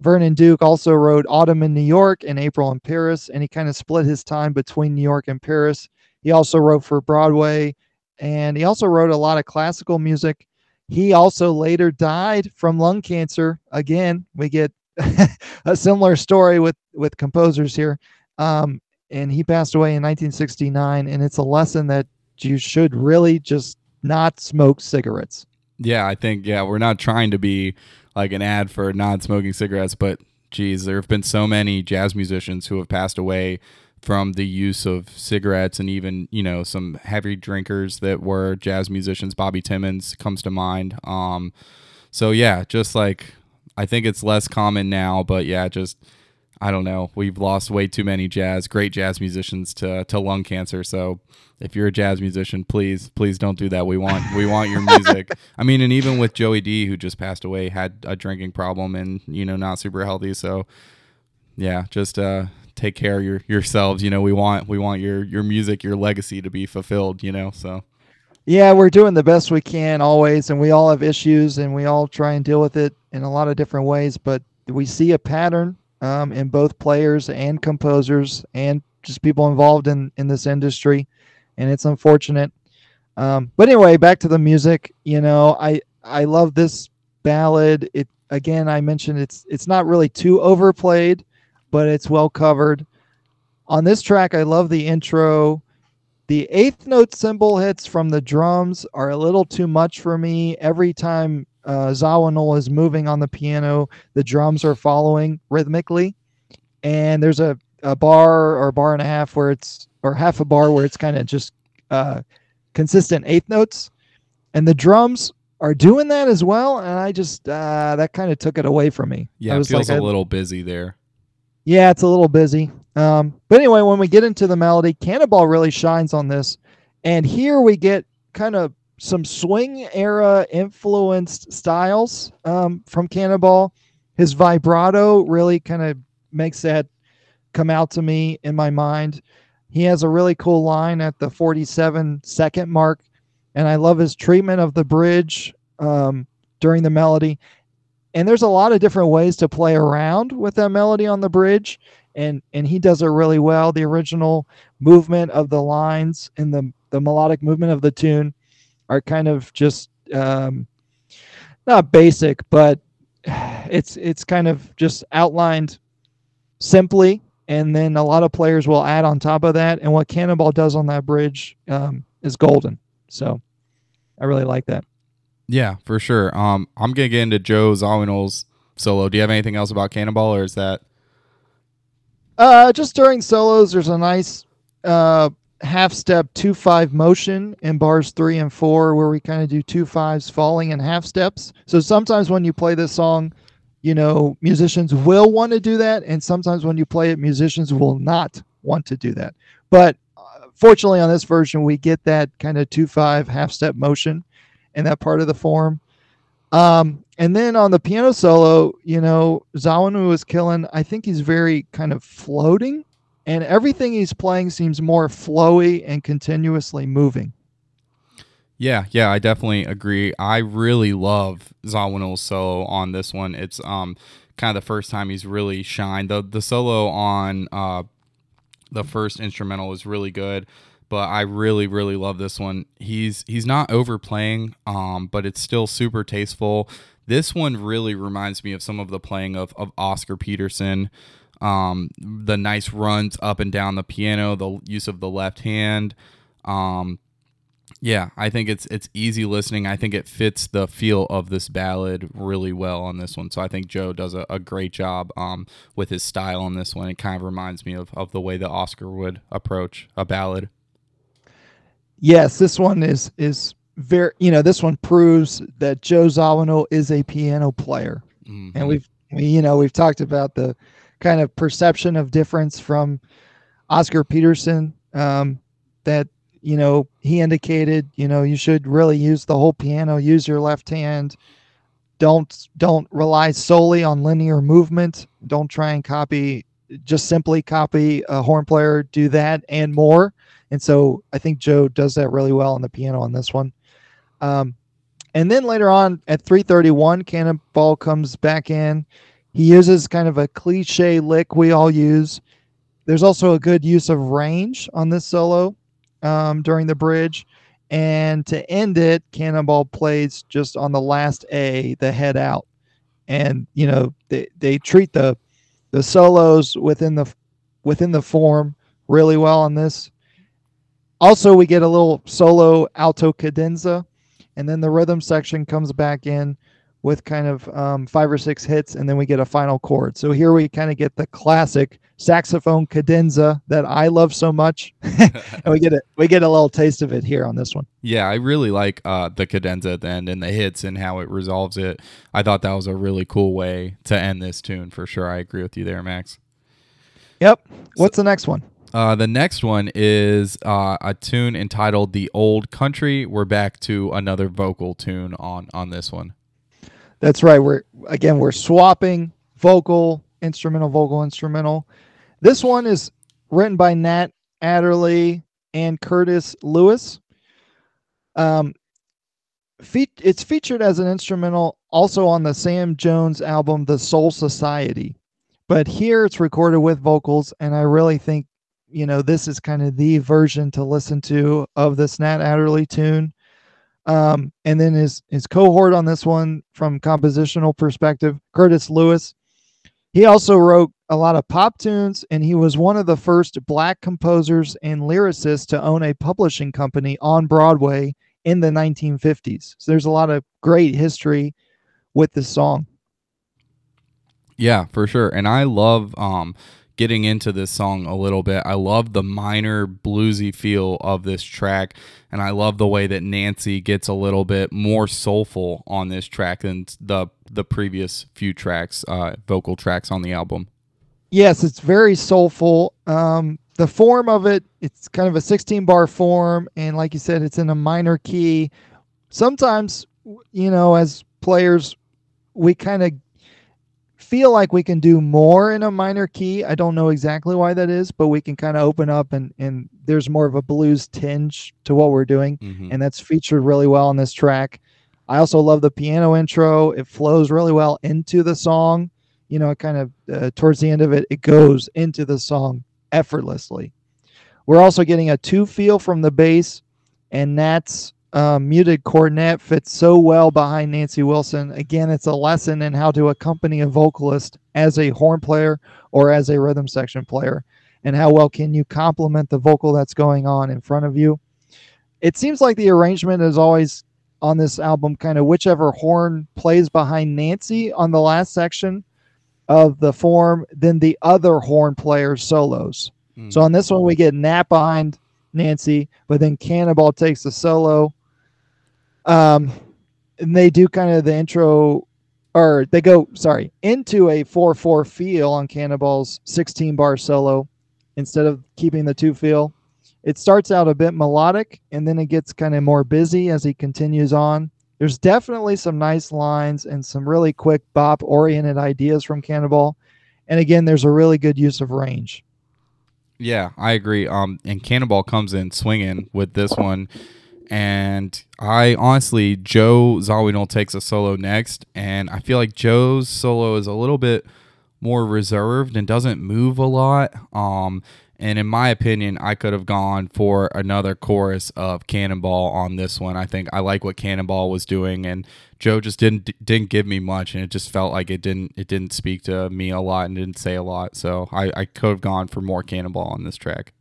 Vernon Duke also wrote Autumn in New York and April in Paris, and he kind of split his time between New York and Paris. He also wrote for Broadway and he also wrote a lot of classical music. He also later died from lung cancer. Again, we get <laughs> a similar story with with composers here. Um, and he passed away in 1969 and it's a lesson that you should really just not smoke cigarettes. Yeah, I think yeah, we're not trying to be like an ad for non-smoking cigarettes, but geez, there have been so many jazz musicians who have passed away from the use of cigarettes and even you know some heavy drinkers that were jazz musicians. Bobby Timmons comes to mind. Um, so yeah, just like I think it's less common now, but yeah, just I don't know. We've lost way too many jazz, great jazz musicians to to lung cancer. So if you're a jazz musician, please please don't do that. We want we want your music. <laughs> I mean, and even with Joey D, who just passed away, had a drinking problem and you know not super healthy. So yeah, just uh take care of your, yourselves. You know, we want we want your your music, your legacy to be fulfilled. You know, so. Yeah, we're doing the best we can always, and we all have issues, and we all try and deal with it in a lot of different ways. But we see a pattern um, in both players and composers, and just people involved in in this industry, and it's unfortunate. Um, but anyway, back to the music. You know, I I love this ballad. It again, I mentioned it's it's not really too overplayed, but it's well covered. On this track, I love the intro. The eighth note cymbal hits from the drums are a little too much for me. Every time uh, Zawinul is moving on the piano, the drums are following rhythmically. And there's a, a bar or a bar and a half where it's, or half a bar where it's kind of just uh, consistent eighth notes. And the drums are doing that as well. And I just, uh, that kind of took it away from me. Yeah, I it was feels like, a little busy there. Yeah, it's a little busy. Um, but anyway, when we get into the melody, Cannonball really shines on this. And here we get kind of some swing era influenced styles um, from Cannonball. His vibrato really kind of makes that come out to me in my mind. He has a really cool line at the 47 second mark. And I love his treatment of the bridge um, during the melody and there's a lot of different ways to play around with that melody on the bridge. And and he does it really well. The original movement of the lines and the the melodic movement of the tune are kind of just um not basic but <sighs> it's it's kind of just outlined simply. And then a lot of players will add on top of that. And what cannonball does on that bridge um, is golden. So i really like that Yeah, for sure. Um, I'm gonna get into Joe Zawinul's solo. Do you have anything else about Cannonball, or is that? Uh, just during solos, there's a nice uh, half step two five motion in bars three and four, where we kind of do two fives falling in half steps. So sometimes when you play this song, you know musicians will want to do that, and sometimes when you play it, musicians will not want to do that. But uh, fortunately, on this version, we get that kind of two five half step motion in that part of the form. Um, and then on the piano solo, you know, Zawinul is killing. I think he's very kind of floating, and everything he's playing seems more flowy and continuously moving. Yeah, yeah, I definitely agree. I really love Zawinul's solo on this one. It's um kind of the first time he's really shined. The the solo on uh the first instrumental is really good, but I really really love this one. He's he's not overplaying, um, but it's still super tasteful. This one really reminds me of some of the playing of, of Oscar Peterson. Um, the nice runs up and down the piano, the use of the left hand. Um, yeah, I think it's it's easy listening. I think it fits the feel of this ballad really well on this one. So I think Joe does a, a great job um, with his style on this one. It kind of reminds me of, of the way that Oscar would approach a ballad. Yes, this one is is very. You know, this one proves that Joe Zawinul is a piano player. Mhm. and we've we, you know we've talked about the kind of perception of difference from Oscar Peterson um, that you know he indicated you know you should really use the whole piano use your left hand don't don't rely solely on linear movement don't try and copy just simply copy a horn player do that and more and so I think Joe does that really well on the piano on this one um, and then later on at 331, Cannonball comes back in. He uses kind of a cliche lick we all use. There's also a good use of range on this solo um, during the bridge. And to end it, Cannonball plays just on the last A, the head out. And, you know, they, they treat the the solos within the within the form really well on this. Also, we get a little solo alto cadenza and then the rhythm section comes back in with kind of um, five or six hits, and then we get a final chord. So here we kind of get the classic saxophone cadenza that I love so much, <laughs> and we get it. We get a little taste of it here on this one. Yeah, I really like uh, the cadenza at the end and the hits and how it resolves it. I thought that was a really cool way to end this tune for sure. I agree with you there, Max. Yep. What's the next one? Uh, the next one is uh, a tune entitled "The Old Country." We're back to another vocal tune on on this one. That's right. We're again we're swapping vocal, instrumental, vocal, instrumental. This one is written by Nat Adderley and Curtis Lewis. Um, fe- it's featured as an instrumental also on the Sam Jones album The Soul Society. But here it's recorded with vocals, and I really think you know, this is kind of the version to listen to of this Nat Adderley tune. Um, and then his his cohort on this one from compositional perspective, Curtis Lewis. He also wrote a lot of pop tunes, and he was one of the first black composers and lyricists to own a publishing company on Broadway in the 1950s. So there's a lot of great history with this song. Yeah, for sure. And I love um getting into this song a little bit. I love the minor bluesy feel of this track, and I love the way that Nancy gets a little bit more soulful on this track than the the previous few tracks, uh, vocal tracks on the album. Yes, it's very soulful. Um, the form of it, it's kind of a 16 bar form, and like you said, it's in a minor key. Sometimes, you know, as players, we kind of feel like we can do more in a minor key. I don't know exactly why that is, but we can kind of open up and and there's more of a blues tinge to what we're doing, mm-hmm. and that's featured really well on this track. I also love the piano intro. It flows really well into the song. You know, it kind of uh, towards the end of it, it goes into the song effortlessly. We're also getting a two feel from the bass, and Nat's uh, muted cornet fits so well behind Nancy Wilson. Again, it's a lesson in how to accompany a vocalist as a horn player or as a rhythm section player, and how well can you complement the vocal that's going on in front of you. It seems like the arrangement is always on this album kind of whichever horn plays behind Nancy on the last section of the form, then the other horn players solos. Mm. So on this one, we get Nat behind Nancy, but then Cannonball takes the solo um, and they do kind of the intro, or they go, sorry, into a 4 4 feel on Cannonball's 16 bar solo instead of keeping the two feel. It starts out a bit melodic and then it gets kind of more busy as he continues on. There's definitely some nice lines and some really quick bop oriented ideas from Cannonball. And again, there's a really good use of range. Yeah, I agree. Um, and Cannonball comes in swinging with this one and I honestly, Joe Zawinul takes a solo next, and I feel like Joe's solo is a little bit more reserved and doesn't move a lot. Um, and in my opinion, I could have gone for another chorus of Cannonball on this one. I think I like what Cannonball was doing, and Joe just didn't didn't give me much, and it just felt like it didn't it didn't speak to me a lot and didn't say a lot. So I, I could have gone for more Cannonball on this track.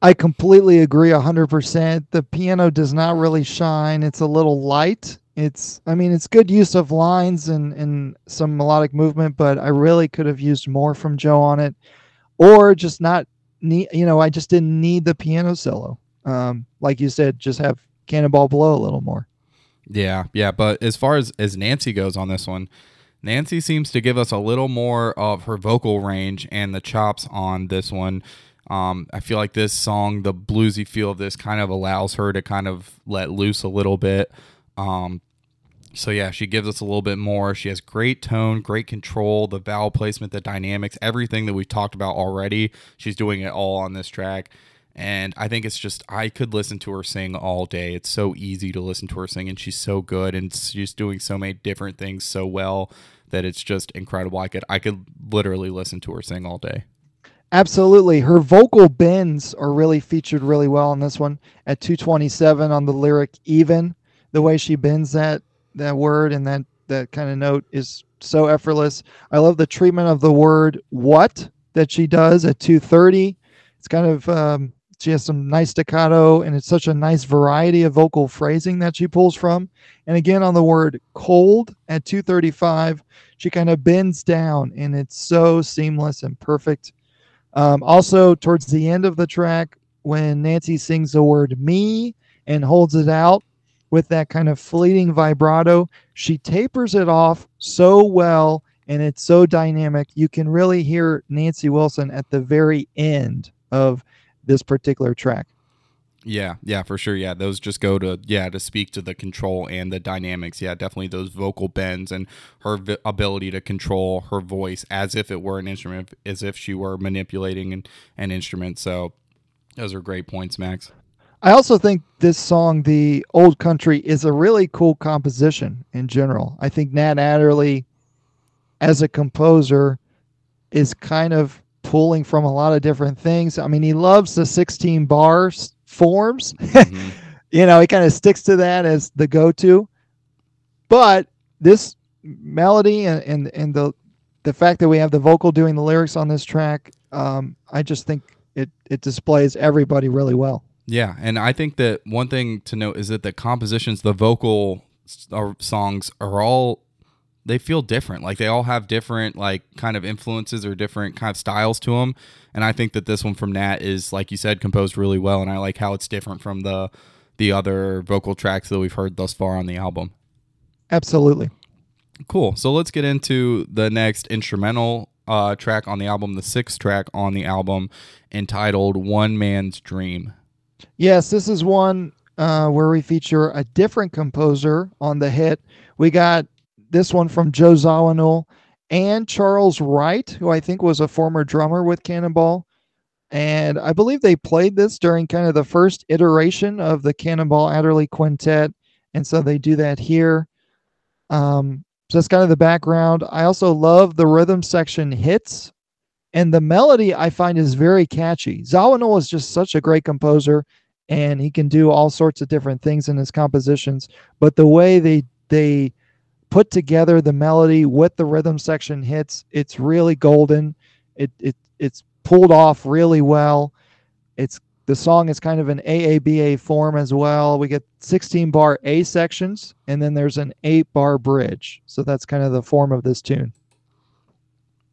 I completely agree 100%. The piano does not really shine. It's a little light. It's I mean, it's good use of lines and and some melodic movement, but I really could have used more from Joe on it or just not need you know, I just didn't need the piano solo. Um like you said, just have Cannonball blow a little more. Yeah, yeah, but as far as as Nancy goes on this one, Nancy seems to give us a little more of her vocal range and the chops on this one. Um, I feel like this song, the bluesy feel of this, kind of allows her to kind of let loose a little bit. Um, so yeah, she gives us a little bit more. She has great tone, great control, the vowel placement, the dynamics, everything that we've talked about already. She's doing it all on this track. And I think it's just I could listen to her sing all day. It's so easy to listen to her sing, and she's so good, and she's doing so many different things so well that it's just incredible. I could I could literally listen to her sing all day. Absolutely. Her vocal bends are really featured really well in this one at 227 on the lyric even. The way she bends that that word and that that kind of note is so effortless. I love the treatment of the word what that she does at 230. It's kind of um, she has some nice staccato and it's such a nice variety of vocal phrasing that she pulls from. And again on the word cold at 235, she kind of bends down and it's so seamless and perfect um, also, towards the end of the track, when Nancy sings the word me and holds it out with that kind of fleeting vibrato, she tapers it off so well and it's so dynamic. You can really hear Nancy Wilson at the very end of this particular track. Yeah, yeah, for sure. Yeah, those just go to yeah to speak to the control and the dynamics. Yeah, definitely those vocal bends and her vi- ability to control her voice as if it were an instrument, as if she were manipulating an, an instrument. So those are great points, Max. I also think this song, "The Old Country," is a really cool composition in general. I think Nat Adderley, as a composer, is kind of pulling from a lot of different things. I mean, he loves the 16 bar forms. Mm-hmm. <laughs> you know, he kind of sticks to that as the go-to. But this melody and, and and the the fact that we have the vocal doing the lyrics on this track, um, I just think it it displays everybody really well. Yeah, and I think that one thing to note is that the compositions, the vocal songs are all they feel different. Like they all have different like kind of influences or different kind of styles to them. And I think that this one from Nat is like you said composed really well and I like how it's different from the the other vocal tracks that we've heard thus far on the album. Absolutely. Cool. So let's get into the next instrumental uh, track on the album, the sixth track on the album, entitled "One Man's Dream." Yes, this is one uh, where we feature a different composer on the hit. We got this one from Joe Zawinul and Charles Wright, who I think was a former drummer with Cannonball. And I believe they played this during kind of the first iteration of the Cannonball Adderley Quintet. And so they do that here. Um, so that's kind of the background. I also love the rhythm section hits. And the melody I find is very catchy. Zawinul is just such a great composer and he can do all sorts of different things in his compositions. But the way they they put together the melody with the rhythm section hits. It's really golden. It it it's pulled off really well. It's the song is kind of an AABA form as well. We get 16 bar A sections and then there's an 8 bar bridge. So that's kind of the form of this tune.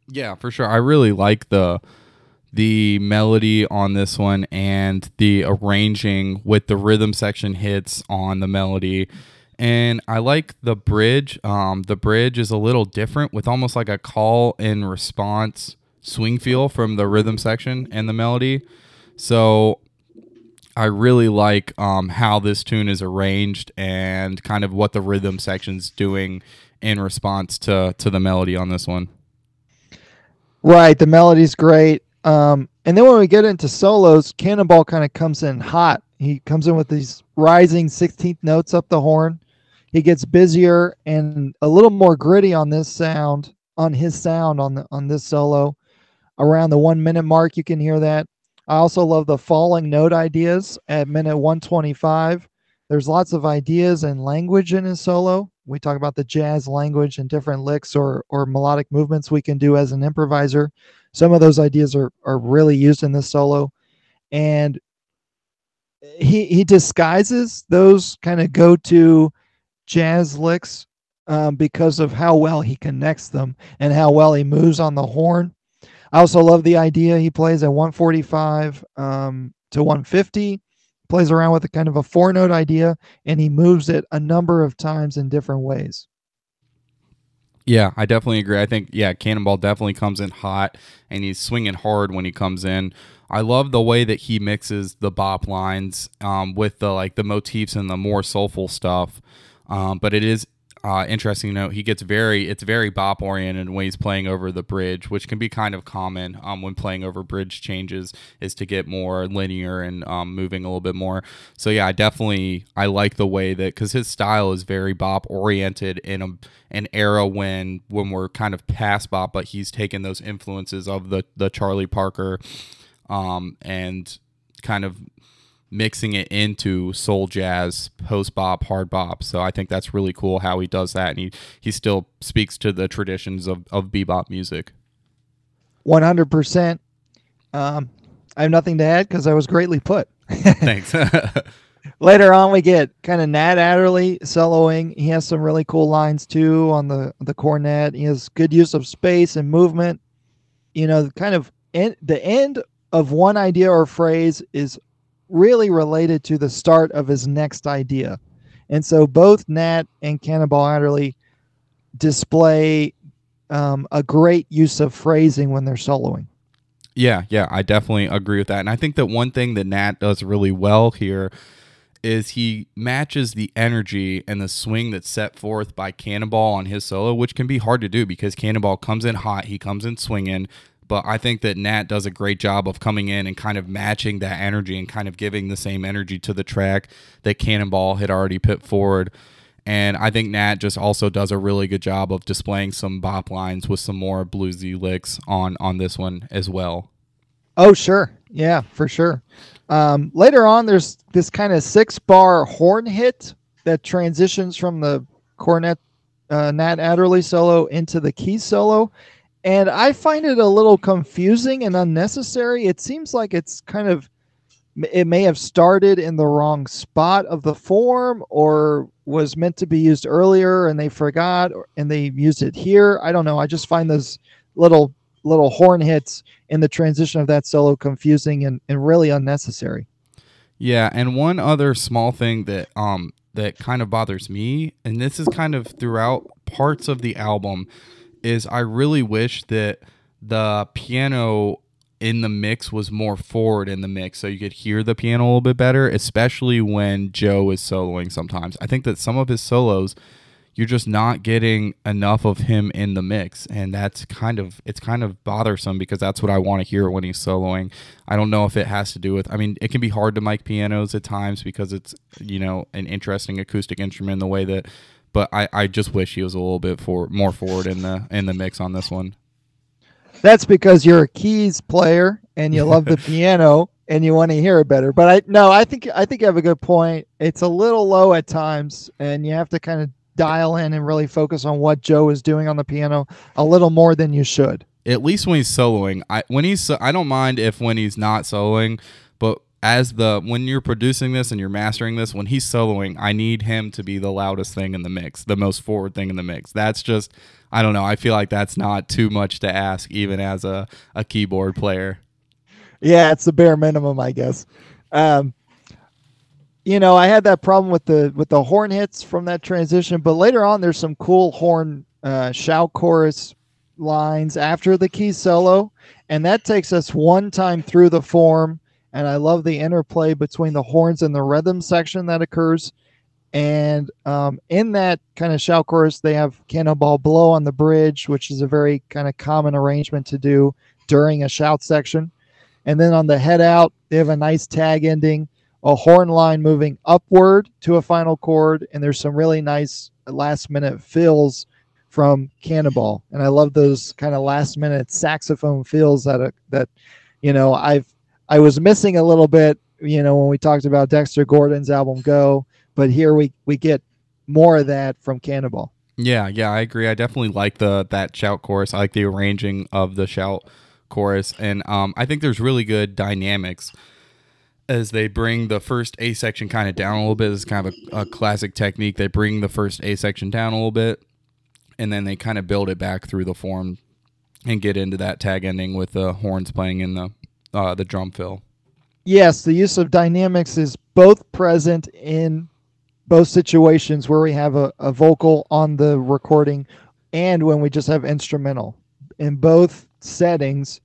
Yeah, for sure. I really like the the melody on this one and the arranging with the rhythm section hits on the melody and I like the bridge. Um, the bridge is a little different with almost like a call and response swing feel from the rhythm section and the melody. So I really like um, how this tune is arranged and kind of what the rhythm section's doing in response to to the melody on this one. Right, the melody's great. Um, and then when we get into solos, Cannonball kind of comes in hot. He comes in with these rising 16th notes up the horn he gets busier and a little more gritty on this sound on his sound on the on this solo. Around the one minute mark you can hear that. I also love the falling note ideas at minute 125 there's lots of ideas and language in his solo. We talk about the jazz language and different licks or or melodic movements we can do as an improviser. Some of those ideas are are really used in this solo. And he he disguises those kind of go to jazz licks um, because of how well he connects them and how well he moves on the horn. I also love the idea he plays at 145 um, to 150, plays around with a kind of a four note idea, and he moves it a number of times in different ways. Yeah, I definitely agree. I think yeah, Cannonball definitely comes in hot and he's swinging hard when he comes in. I love the way that he mixes the bop lines um, with the like the motifs and the more soulful stuff. Um, but it is uh, interesting to note he gets very it's very bop oriented when he's playing over the bridge, which can be kind of common um, when playing over bridge changes is to get more linear and um, moving a little bit more. So yeah, I definitely I like the way that because his style is very bop oriented in a, an era when when we're kind of past bop, but he's taken those influences of the the Charlie Parker um, and kind of mixing it into soul jazz, post bop, hard bop. So I think that's really cool how he does that, and he he still speaks to the traditions of of bebop music. One hundred percent. Um, I have nothing to add because I was greatly put. Thanks. <laughs> Later on, we get kind of Nat Adderley soloing. He has some really cool lines too on the the cornet. He has good use of space and movement. You know, kind of en- the end of one idea or phrase is really related to the start of his next idea. And so both Nat and Cannonball Adderley display um, a great use of phrasing when they're soloing. Yeah, yeah, I definitely agree with that. And I think that one thing that Nat does really well here is he matches the energy and the swing that's set forth by Cannonball on his solo, which can be hard to do because Cannonball comes in hot, he comes in swinging, but I think that Nat does a great job of coming in and kind of matching that energy and kind of giving the same energy to the track that Cannonball had already put forward. and I think Nat just also does a really good job of displaying some bop lines with some more bluesy licks on on this one as well. Oh, sure. Yeah, for sure. Um, later on, there's this kind of six bar horn hit that transitions from the cornet uh, Nat Adderley solo into the key solo. And I find it a little confusing and unnecessary. It seems like it's kind of, it may have started in the wrong spot of the form or was meant to be used earlier and they forgot or, and they used it here. I don't know. I just find those little little horn hits in the transition of that solo confusing and, and really unnecessary. Yeah, and one other small thing that um that kind of bothers me, and this is kind of throughout parts of the album, is I really wish that the piano in the mix was more forward in the mix so you could hear the piano a little bit better, especially when Joe is soloing sometimes. I think that some of his solos you're just not getting enough of him in the mix and that's kind of it's kind of bothersome because that's what I want to hear when he's soloing. I don't know if it has to do with I mean it can be hard to mic pianos at times because it's you know an interesting acoustic instrument in the way that but I, I just wish he was a little bit for more forward in the in the mix on this one. That's because you're a keys player and you love the <laughs> piano and you want to hear it better. But I no, I think I think you have a good point. It's a little low at times and you have to kind of dial in and really focus on what Joe is doing on the piano a little more than you should. At least when he's soloing, I when he's I don't mind if when he's not soloing, but as the when you're producing this and you're mastering this, when he's soloing, I need him to be the loudest thing in the mix, the most forward thing in the mix. That's just I don't know. I feel like that's not too much to ask, even as a, a keyboard player. Yeah, it's the bare minimum, I guess. Um, you know, I had that problem with the with the horn hits from that transition, but later on there's some cool horn uh, shout chorus lines after the key solo, and that takes us one time through the form. And I love the interplay between the horns and the rhythm section that occurs. And um, in that kind of shout chorus, they have Cannonball Blow on the bridge, which is a very kind of common arrangement to do during a shout section. And then on the head out, they have a nice tag ending a horn line moving upward to a final chord, and there's some really nice last minute fills from Cannonball, and I love those kind of last minute saxophone fills that uh, that you know I've I was missing a little bit, you know, when we talked about Dexter Gordon's album Go, but here we we get more of that from Cannonball. Yeah, yeah, I agree. I definitely like the that shout chorus. I like the arranging of the shout chorus, and um, I think there's really good dynamics as they bring the first A section kind of down a little bit. This is kind of a, a, classic technique. They bring the first A section down a little bit, and then they kind of build it back through the form and get into that tag ending with the horns playing in the uh, the drum fill. Yes, the use of dynamics is both present in both situations where we have a, a vocal on the recording and when we just have instrumental. In both settings,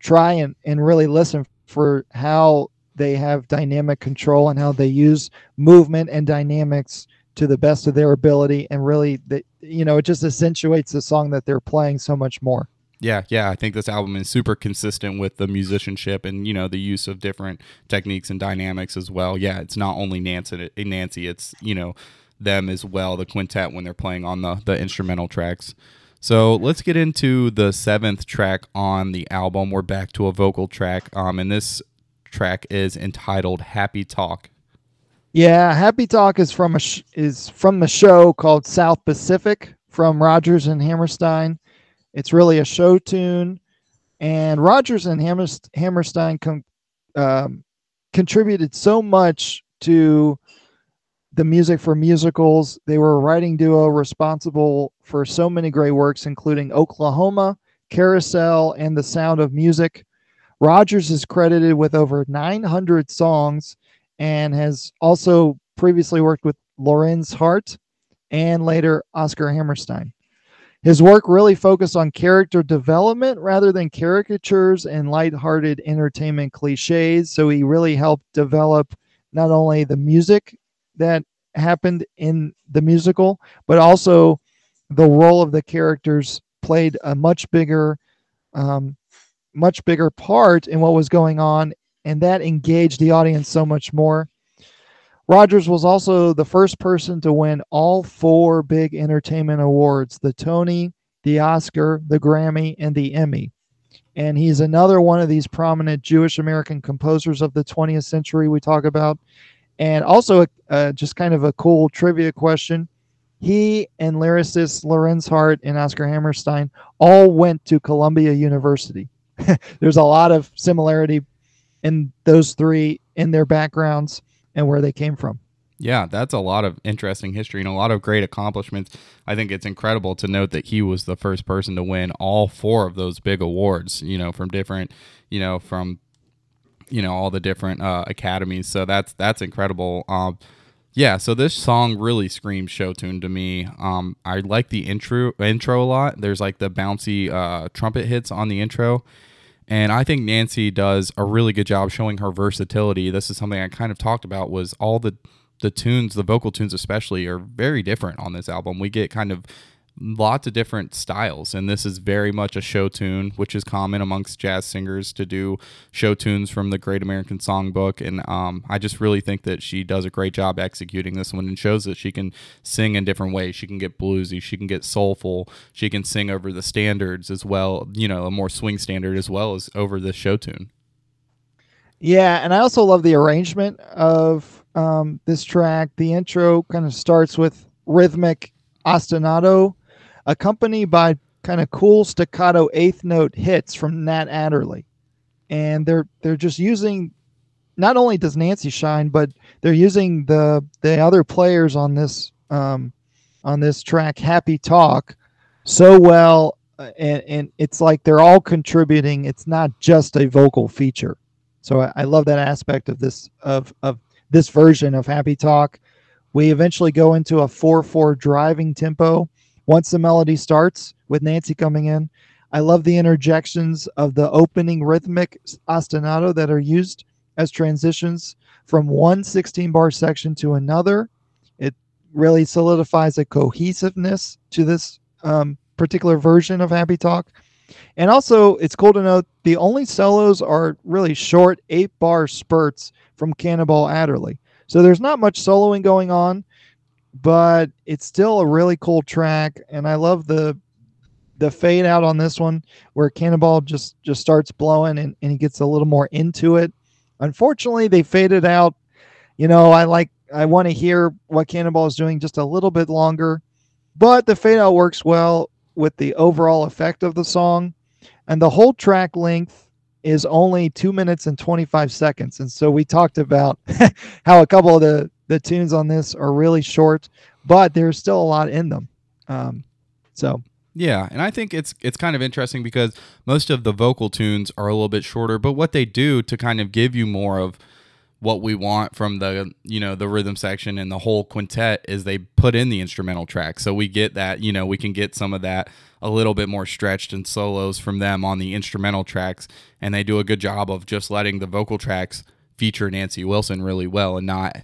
try and, and really listen for how they have dynamic control and how they use movement and dynamics to the best of their ability and really that you know it just accentuates the song that they're playing so much more yeah yeah i think this album is super consistent with the musicianship and you know the use of different techniques and dynamics as well yeah it's not only nancy nancy it's you know them as well the quintet when they're playing on the the instrumental tracks so let's get into the seventh track on the album. We're back to a vocal track. Um, and this track is entitled "Happy Talk." Yeah, "Happy Talk" is from a sh- is from the show called South Pacific from Rodgers and Hammerstein. It's really a show tune, and Rodgers and Hammerstein com- um, contributed so much to the music for musicals. They were a writing duo responsible for so many great works, including Oklahoma, Carousel, and The Sound of Music. Rodgers is credited with over 900 songs and has also previously worked with Lorenz Hart and later Oscar Hammerstein. His work really focused on character development rather than caricatures and lighthearted entertainment cliches. So he really helped develop not only the music that happened in the musical, but also the role of the characters played a much bigger um, much bigger part in what was going on, and that engaged the audience so much more. Rodgers was also the first person to win all four big entertainment awards the Tony, the Oscar, the Grammy, and the Emmy. And he's another one of these prominent Jewish American composers of the 20th century we talk about. And also, just kind of a cool trivia question. He and lyricist Lorenz Hart and Oscar Hammerstein all went to Columbia University. <laughs> There's a lot of similarity in those three in their backgrounds and where they came from. Yeah, that's a lot of interesting history and a lot of great accomplishments. I think it's incredible to note that he was the first person to win all four of those big awards, you know, from different, you know, from you know, all the different uh, academies. So that's that's incredible. Um yeah, so this song really screams show tune to me. Um, I like the intro intro a lot. There's like the bouncy uh, trumpet hits on the intro, and I think Nancy does a really good job showing her versatility. This is something I kind of talked about was all the the tunes, the vocal tunes especially, are very different on this album. We get kind of lots of different styles and this is very much a show tune which is common amongst jazz singers to do show tunes from the great american songbook and um, i just really think that she does a great job executing this one and shows that she can sing in different ways. She can get bluesy she can get soulful she can sing over the standards as well you know a more swing standard as well as over the show tune. Yeah and i also love the arrangement of um, this track. The intro kind of starts with rhythmic ostinato accompanied by kind of cool staccato eighth note hits from Nat Adderley. And they're they're just using not only does Nancy shine, but they're using the the other players on this um, on this track, Happy Talk, so well, uh, and, and it's like they're all contributing. It's not just a vocal feature. So I, I love that aspect of this of of this version of Happy Talk. We eventually go into a four four driving tempo once the melody starts with Nancy coming in. I love the interjections of the opening rhythmic ostinato that are used as transitions from one 16 bar section to another. It really solidifies a cohesiveness to this um, particular version of Happy Talk. And also, it's cool to note the only solos are really short eight bar spurts from Cannonball Adderley. So there's not much soloing going on but it's still a really cool track, and I love the the fade out on this one where Cannonball just just starts blowing and, and he gets a little more into it. Unfortunately, they faded out. You know, I like I want to hear what Cannonball is doing just a little bit longer, but the fade out works well with the overall effect of the song, and the whole track length is only two minutes and 25 seconds. And so we talked about <laughs> how a couple of the the tunes on this are really short, but there's still a lot in them. Um, so yeah, and I think it's it's kind of interesting because most of the vocal tunes are a little bit shorter, but what they do to kind of give you more of what we want from the you know the rhythm section and the whole quintet is they put in the instrumental track so we get that you know we can get some of that a little bit more stretched and solos from them on the instrumental tracks and they do a good job of just letting the vocal tracks feature Nancy Wilson really well and not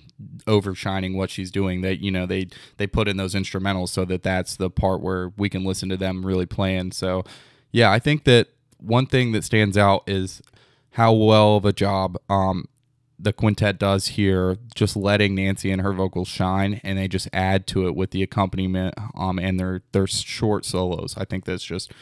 overshining what she's doing. That you know they they put in those instrumentals so that that's the part where we can listen to them really playing. So yeah, I think that one thing that stands out is how well of a job um, the quintet does here, just letting Nancy and her vocals shine, and they just add to it with the accompaniment um, and their their short solos. I think that's just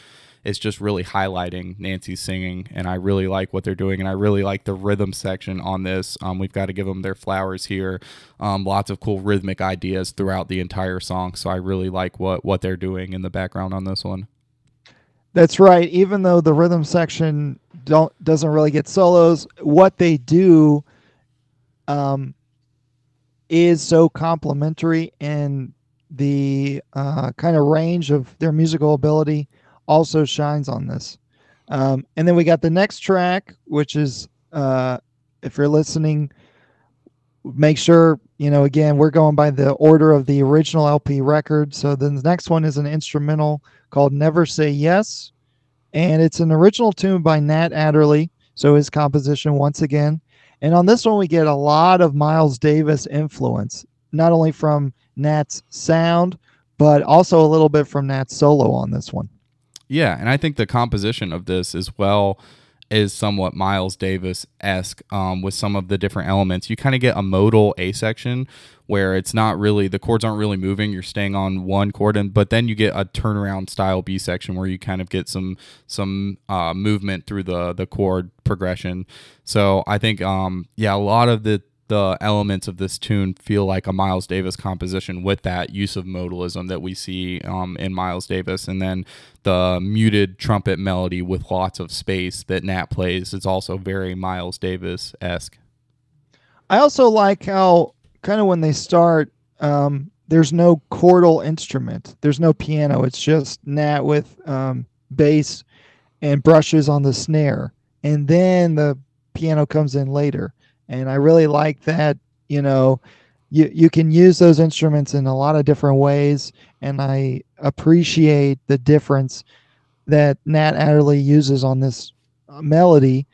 it's just really highlighting Nancy's singing, and I really like what they're doing, and I really like the rhythm section on this. Um, we've got to give them their flowers here. Um, lots of cool rhythmic ideas throughout the entire song, so I really like what what they're doing in the background on this one. That's right. Even though the rhythm section don't doesn't really get solos, what they do um, is so complementary and the uh, kind of range of their musical ability also shines on this. Um, and then we got the next track, which is uh, if you're listening, make sure you know. Again, we're going by the order of the original LP record. So the next one is an instrumental called "Never Say Yes," and it's an original tune by Nat Adderley. So his composition once again. And on this one, we get a lot of Miles Davis influence, not only from Nat's sound, but also a little bit from Nat's solo on this one. Yeah, and I think the composition of this as well is somewhat Miles Davis esque um, with some of the different elements. You kind of get a modal A section where it's not really the chords aren't really moving. You're staying on one chord, and but then you get a turnaround style B section where you kind of get some some uh, movement through the the chord progression. So I think um, yeah, a lot of the the elements of this tune feel like a Miles Davis composition with that use of modalism that we see um, in Miles Davis. And then the muted trumpet melody with lots of space that Nat plays is also very Miles Davis esque. I also like how, kind of when they start, um, there's no chordal instrument, there's no piano. It's just Nat with um, bass and brushes on the snare. And then the piano comes in later and I really like that. You know, you you can use those instruments in a lot of different ways, and I appreciate the difference that Nat Adderley uses on this uh, melody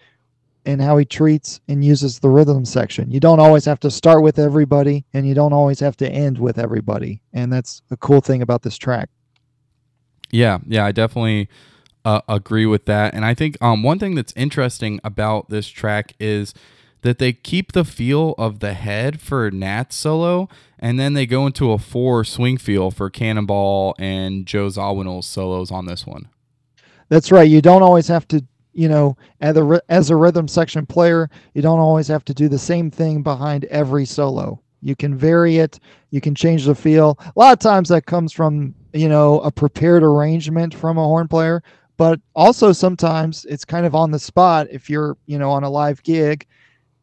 and how he treats and uses the rhythm section. You don't always have to start with everybody and you don't always have to end with everybody. And that's a cool thing about this track. Yeah, yeah, I definitely uh, agree with that. And I think um, one thing that's interesting about this track is that they keep the feel of the head for Nat's solo, and then they go into a four swing feel for Cannonball and Joe Zawinul's solos on this one. That's right. You don't always have to, you know, as a, as a rhythm section player, you don't always have to do the same thing behind every solo. You can vary it. You can change the feel. A lot of times that comes from, you know, a prepared arrangement from a horn player, but also sometimes it's kind of on the spot if you're, you know, on a live gig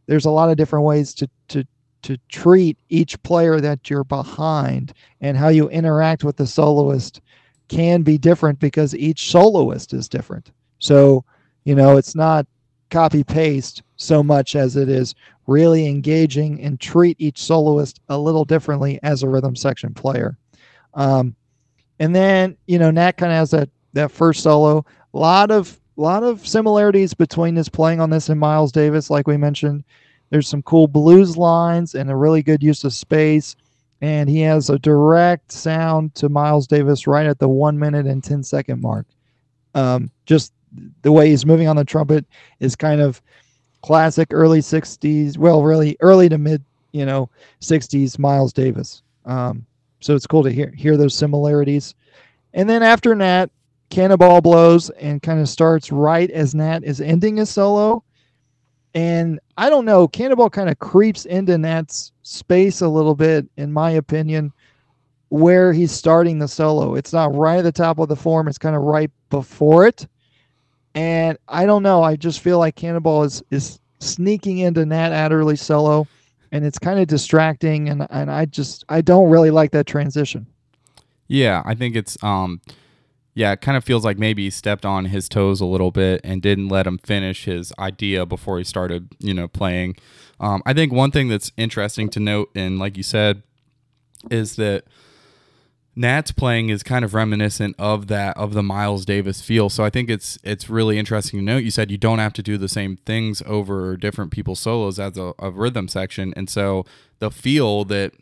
there's a lot of different ways to to to treat each player that you're behind and how you interact with the soloist can be different because each soloist is different. So, you know, it's not copy paste so much as it is really engaging and treat each soloist a little differently as a rhythm section player. Um, and then, you know, Nat kind of has that that first solo. A lot of a lot of similarities between his playing on this and Miles Davis, like we mentioned. There's some cool blues lines and a really good use of space. And he has a direct sound to Miles Davis right at the one minute and 10 second mark. Um, just the way he's moving on the trumpet is kind of classic early 60s, well, really early to mid, you know, 60s Miles Davis. Um, so it's cool to hear hear those similarities. And then after Nat, Cannonball blows and kind of starts right as Nat is ending his solo. And I don't know, Cannonball kind of creeps into Nat's space a little bit, in my opinion, where he's starting the solo. It's not right at the top of the form, it's kind of right before it. And I don't know, I just feel like Cannonball is is sneaking into Nat Adderley's solo and it's kind of distracting and and I just I don't really like that transition. Yeah, I think it's um yeah, it kind of feels like maybe he stepped on his toes a little bit and didn't let him finish his idea before he started, you know, playing. Um, I think one thing that's interesting to note, and like you said, is that Nat's playing is kind of reminiscent of that of the Miles Davis feel. So I think it's it's really interesting to note. You said you don't have to do the same things over different people's solos as a, a rhythm section, and so the feel that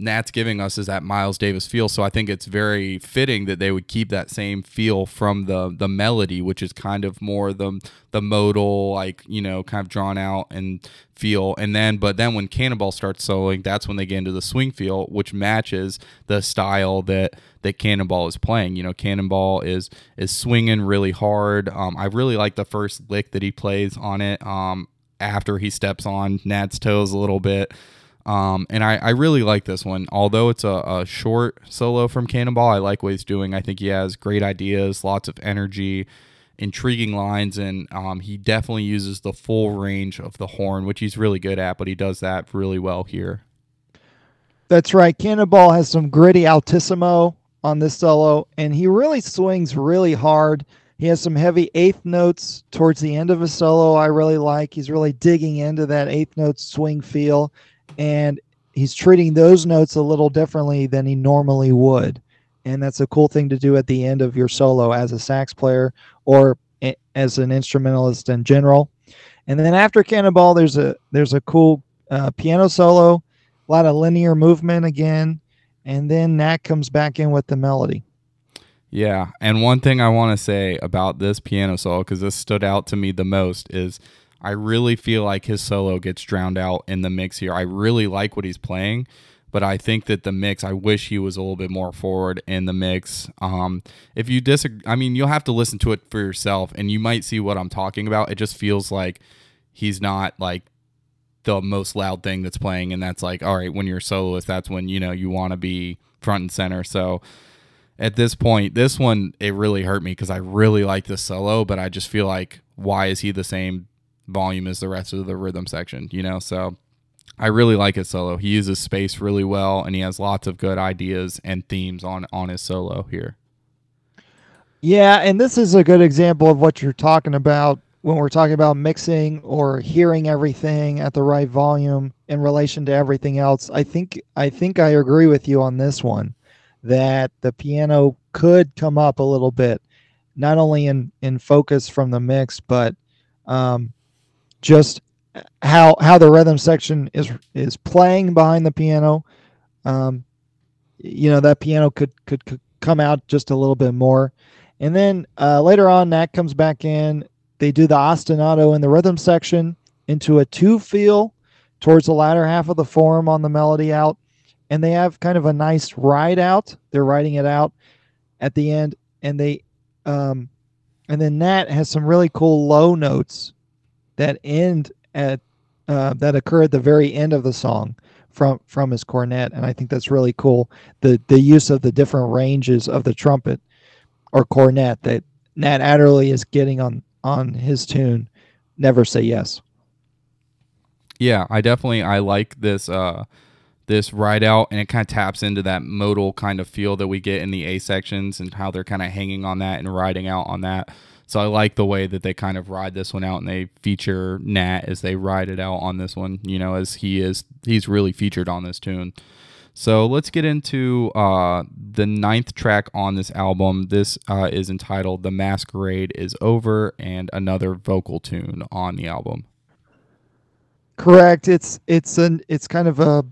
Nat's giving us is that Miles Davis feel. So I think it's very fitting that they would keep that same feel from the the melody, which is kind of more the the modal, like you know, kind of drawn out and feel. And then, but then when Cannonball starts soloing, that's when they get into the swing feel, which matches the style that that Cannonball is playing. You know, Cannonball is is swinging really hard. Um, I really like the first lick that he plays on it. Um, after he steps on Nat's toes a little bit. Um, and I, I really like this one. Although it's a, a short solo from Cannonball, I like what he's doing. I think he has great ideas, lots of energy, intriguing lines, and um, he definitely uses the full range of the horn, which he's really good at, but he does that really well here. That's right. Cannonball has some gritty altissimo on this solo, and he really swings really hard. He has some heavy eighth notes towards the end of his solo. I really like. He's really digging into that eighth note swing feel and he's treating those notes a little differently than he normally would. And that's a cool thing to do at the end of your solo as a sax player or as an instrumentalist in general. And then after cannonball there's a there's a cool uh, piano solo a lot of linear movement again and then nat comes back in with the melody. Yeah, and one thing I want to say about this piano solo because this stood out to me the most is I really feel like his solo gets drowned out in the mix here. I really like what he's playing, but I think that the mix, I wish he was a little bit more forward in the mix. Um, if you disagree, I mean, you'll have to listen to it for yourself, and you might see what I'm talking about. It just feels like he's not like the most loud thing that's playing, and that's like, all right, when you're a soloist, that's when you know you want to be front and center. So at this point, this one it really hurt me because I really like the solo, but I just feel like why is he the same volume as the rest of the rhythm section? You know, so I really like his solo. He uses space really well, and he has lots of good ideas and themes on on his solo here. Yeah, and this is a good example of what you're talking about when we're talking about mixing or hearing everything at the right volume in relation to everything else. I think I think I agree with you on this one that the piano could come up a little bit, not only in in focus from the mix, but um, just how how the rhythm section is is playing behind the piano. Um, you know that piano could, could could come out just a little bit more, and then uh, later on, Nat comes back in. They do the ostinato in the rhythm section into a two feel towards the latter half of the form on the melody out and they have kind of a nice ride out. They're riding it out at the end, and they, um, and then Nat has some really cool low notes that end at uh, that occur at the very end of the song from from his cornet, and I think that's really cool. The the use of the different ranges of the trumpet or cornet that Nat Adderley is getting on on his tune. Never say yes. Yeah, I definitely I like this. Uh, this ride out and it kind of taps into that modal kind of feel that we get in the A sections and how they're kind of hanging on that and riding out on that. So I like the way that they kind of ride this one out and they feature Nat as they ride it out on this one, you know, as he is he's really featured on this tune. So let's get into uh, the ninth track on this album. This uh, is entitled "The Masquerade Is Over" and another vocal tune on the album. Correct. It's it's an it's kind of a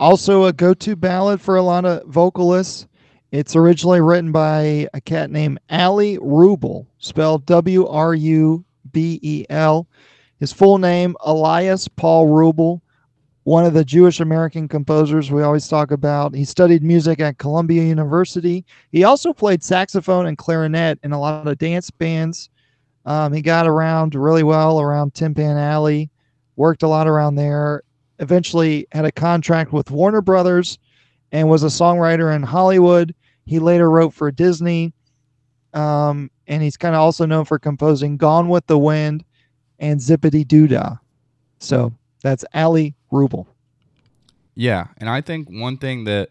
also a go-to ballad for a lot of vocalists. It's originally written by a cat named Allie Wrubel, spelled W R U B E L. His full name, Elias Paul Wrubel, one of the Jewish American composers we always talk about. He studied music at Columbia University. He also played saxophone and clarinet in a lot of dance bands. Um, he got around really well around Tin Pan Alley, worked a lot around there, eventually had a contract with Warner Brothers and was a songwriter in Hollywood. He later wrote for Disney. Um, and he's kind of also known for composing Gone with the Wind and Zip-a-Dee-Doo-Dah. So that's Allie Wrubel. Yeah, and I think one thing that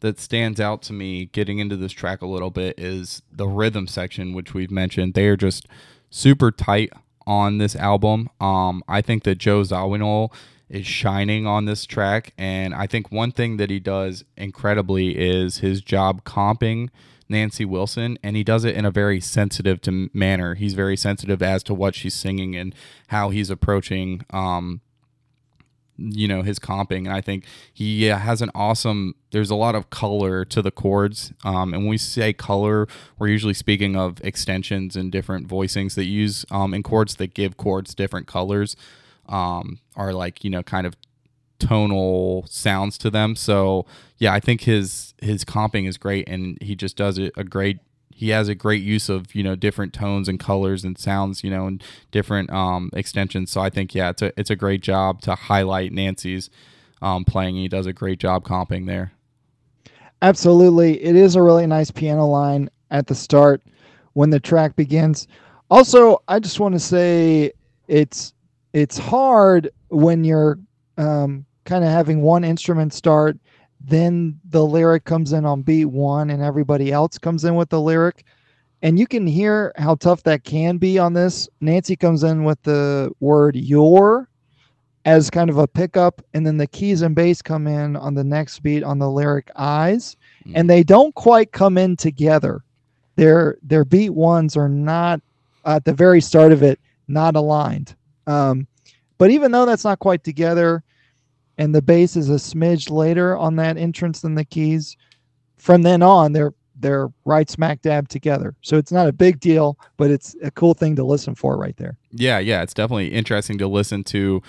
that stands out to me getting into this track a little bit is the rhythm section, which we've mentioned. They are just super tight on this album. Um, I think that Joe Zawinul is shining on this track. And I think one thing that he does incredibly is his job comping Nancy Wilson, and he does it in a very sensitive to manner. He's very sensitive as to what she's singing and how he's approaching, um, you know, his comping. And I think he has an awesome. There's a lot of color to the chords, um, and when we say color, we're usually speaking of extensions and different voicings that use um, in chords that give chords different colors um, are like you know kind of tonal sounds to them. So yeah, I think his his comping is great, and he just does it a great. He has a great use of you know different tones and colors and sounds, you know, and different um, extensions. So I think yeah, it's a it's a great job to highlight Nancy's um, playing. He does a great job comping there. Absolutely, it is a really nice piano line at the start when the track begins. Also, I just want to say it's it's hard when you're um, kind of having one instrument start, then the lyric comes in on beat one, and everybody else comes in with the lyric. And you can hear how tough that can be on this. Nancy comes in with the word your as kind of a pickup, and then the keys and bass come in on the next beat on the lyric eyes, mm. and they don't quite come in together. Their their beat ones are not at the very start of it not aligned. Um, but even though that's not quite together, and the bass is a smidge later on that entrance than the keys, from then on they're they're right smack dab together. So it's not a big deal, but it's a cool thing to listen for right there. Yeah, yeah, it's definitely interesting to listen to,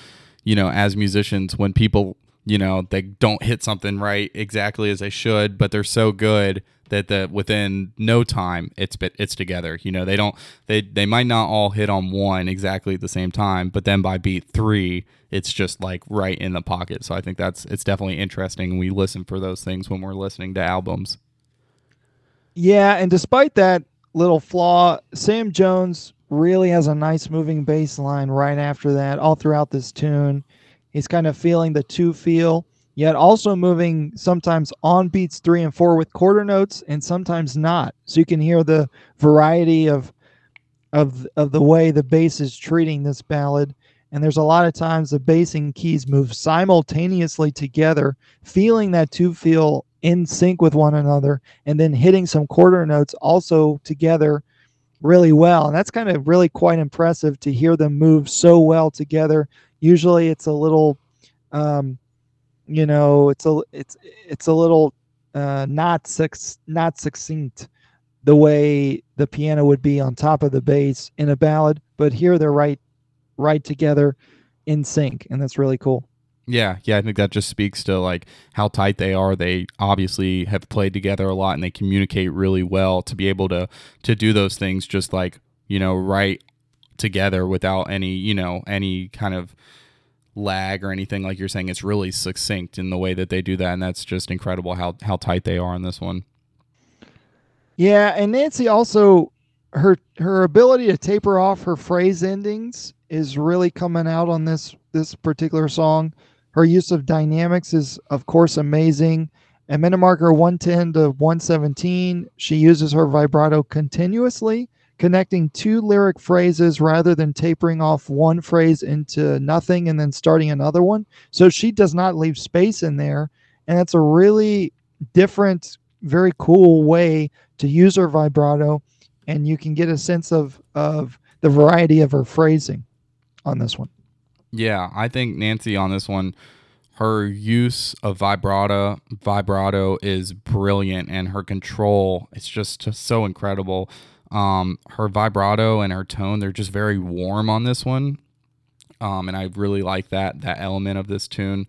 you know, as musicians when people, you know, they don't hit something right exactly as they should, but they're so good that the within no time it's it's together. You know, they don't they they might not all hit on one exactly at the same time, but then by beat 3, it's just like right in the pocket. So I think that's it's definitely interesting. We listen for those things when we're listening to albums. Yeah, and despite that little flaw, Sam Jones really has a nice moving bass line right after that, all throughout this tune. He's kind of feeling the two feel, yet also moving sometimes on beats three and four with quarter notes and sometimes not. So you can hear the variety of of of the way the bass is treating this ballad. And there's a lot of times the bass and keys move simultaneously together, feeling that two feel in sync with one another and then hitting some quarter notes also together really well. And that's kind of really quite impressive to hear them move so well together. Usually it's a little um, you know, it's a it's it's a little uh, not not succinct the way the piano would be on top of the bass in a ballad, but here they're right right together in sync and that's really cool. Yeah, yeah, I think that just speaks to like how tight they are. They obviously have played together a lot and they communicate really well to be able to to do those things just like, you know, right together without any, you know, any kind of lag or anything like you're saying. It's really succinct in the way that they do that and that's just incredible how how tight they are on this one. Yeah, and Nancy also her her ability to taper off her phrase endings is really coming out on this this particular song. Her use of dynamics is, of course, amazing. At minute marker 110 to 117, she uses her vibrato continuously, connecting two lyric phrases rather than tapering off one phrase into nothing and then starting another one. So she does not leave space in there. And that's a really different, very cool way to use her vibrato. And you can get a sense of, of the variety of her phrasing on this one. Yeah, I think Nancy on this one, her use of vibrato vibrato is brilliant, and her control it's just, just so incredible. Um, her vibrato and her tone they're just very warm on this one, um, and I really like that that element of this tune.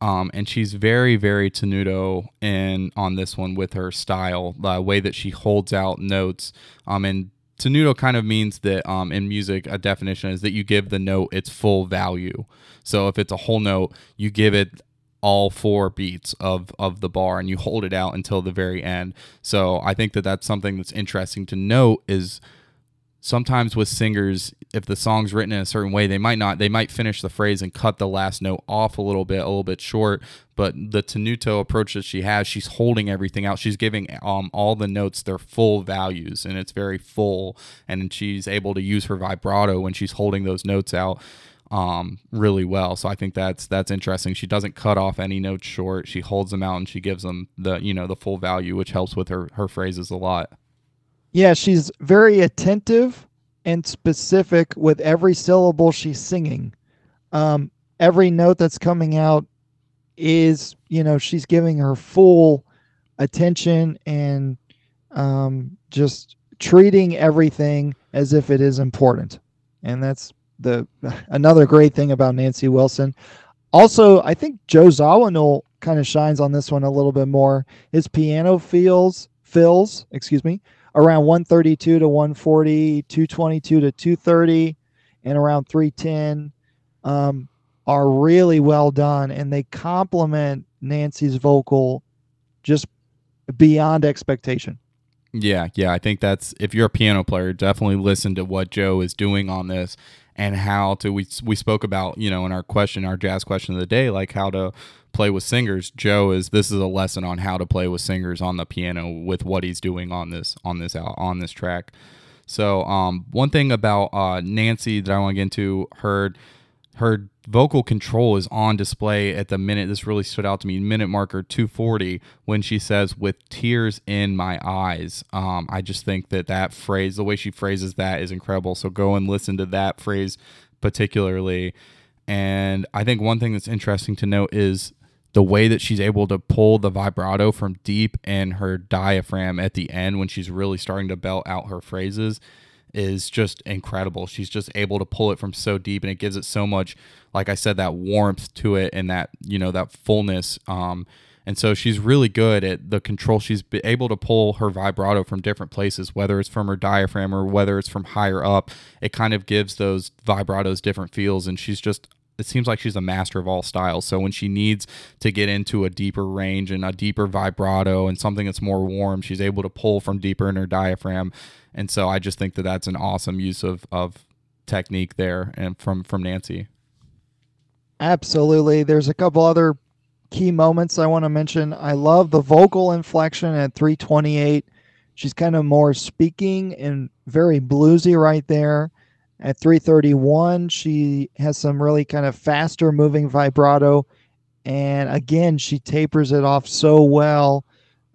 Um, and she's very, very tenuto in on this one with her style, the way that she holds out notes. Um, and tenuto kind of means that um, in music, a definition is that you give the note its full value. So if it's a whole note, you give it all four beats of of the bar and you hold it out until the very end. So I think that that's something that's interesting to note is sometimes with singers if the song's written in a certain way they might not they might finish the phrase and cut the last note off a little bit a little bit short but the tenuto approach that she has she's holding everything out she's giving um, all the notes their full values and it's very full and she's able to use her vibrato when she's holding those notes out um, really well so i think that's that's interesting she doesn't cut off any notes short she holds them out and she gives them the you know the full value which helps with her her phrases a lot yeah, she's very attentive and specific with every syllable she's singing. Um, every note that's coming out is, you know, she's giving her full attention and um, just treating everything as if it is important. And that's the another great thing about Nancy Wilson. Also, I think Joe Zawinul kind of shines on this one a little bit more. His piano feels fills, excuse me, around 132 to 140, 222 to 230, and around 310 um, are really well done, and they complement Nancy's vocal just beyond expectation. Yeah, yeah, I think that's if you're a piano player, definitely listen to what Joe is doing on this and how to we we spoke about, you know, in our question, our jazz question of the day, like how to play with singers. Joe is this is a lesson on how to play with singers on the piano with what he's doing on this on this out on this track. So um, one thing about uh, Nancy that I want to get into heard her vocal control is on display at the minute. This really stood out to me. Minute marker 240 when she says "with tears in my eyes." Um, I just think that that phrase, the way she phrases that, is incredible. So go and listen to that phrase particularly. And I think one thing that's interesting to note is the way that she's able to pull the vibrato from deep in her diaphragm at the end when she's really starting to belt out her phrases is just incredible. She's just able to pull it from so deep and it gives it so much like I said that warmth to it and that, you know, that fullness um and so she's really good at the control. She's able to pull her vibrato from different places, whether it's from her diaphragm or whether it's from higher up. It kind of gives those vibratos different feels, and she's just it seems like she's a master of all styles. So when she needs to get into a deeper range and a deeper vibrato and something that's more warm, she's able to pull from deeper in her diaphragm. And so I just think that that's an awesome use of of technique there and from from Nancy. Absolutely. There's a couple other key moments I want to mention. I love the vocal inflection at 328. She's kind of more speaking and very bluesy right there. At 331, she has some really kind of faster moving vibrato. And again, she tapers it off so well,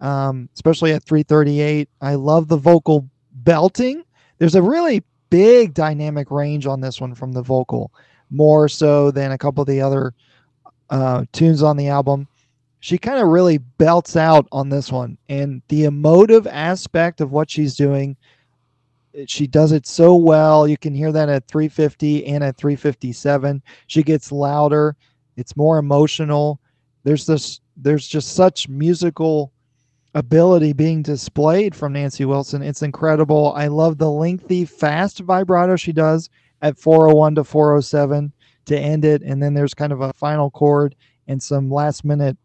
um, especially at 338. I love the vocal belting. There's a really big dynamic range on this one from the vocal, more so than a couple of the other uh, tunes on the album. She kind of really belts out on this one. And the emotive aspect of what she's doing she does it so well. You can hear that at 350 and at 357. She gets louder. It's more emotional. There's this there's just such musical ability being displayed from Nancy Wilson. It's incredible. I love the lengthy fast vibrato she does at 401 to 407 to end it and then there's kind of a final chord and some last minute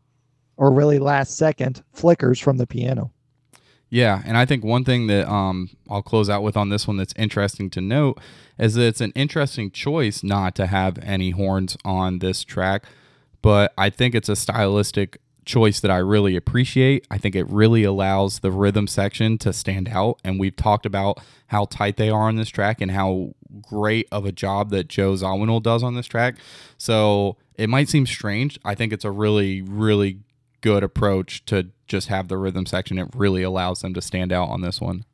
or really last second flickers from the piano. Yeah, and I think one thing that um, I'll close out with on this one that's interesting to note is that it's an interesting choice not to have any horns on this track, but I think it's a stylistic choice that I really appreciate. I think it really allows the rhythm section to stand out, and we've talked about how tight they are on this track and how great of a job that Joe Zawinul does on this track. So it might seem strange. I think it's a really, really good approach to just have the rhythm section. It really allows them to stand out on this one.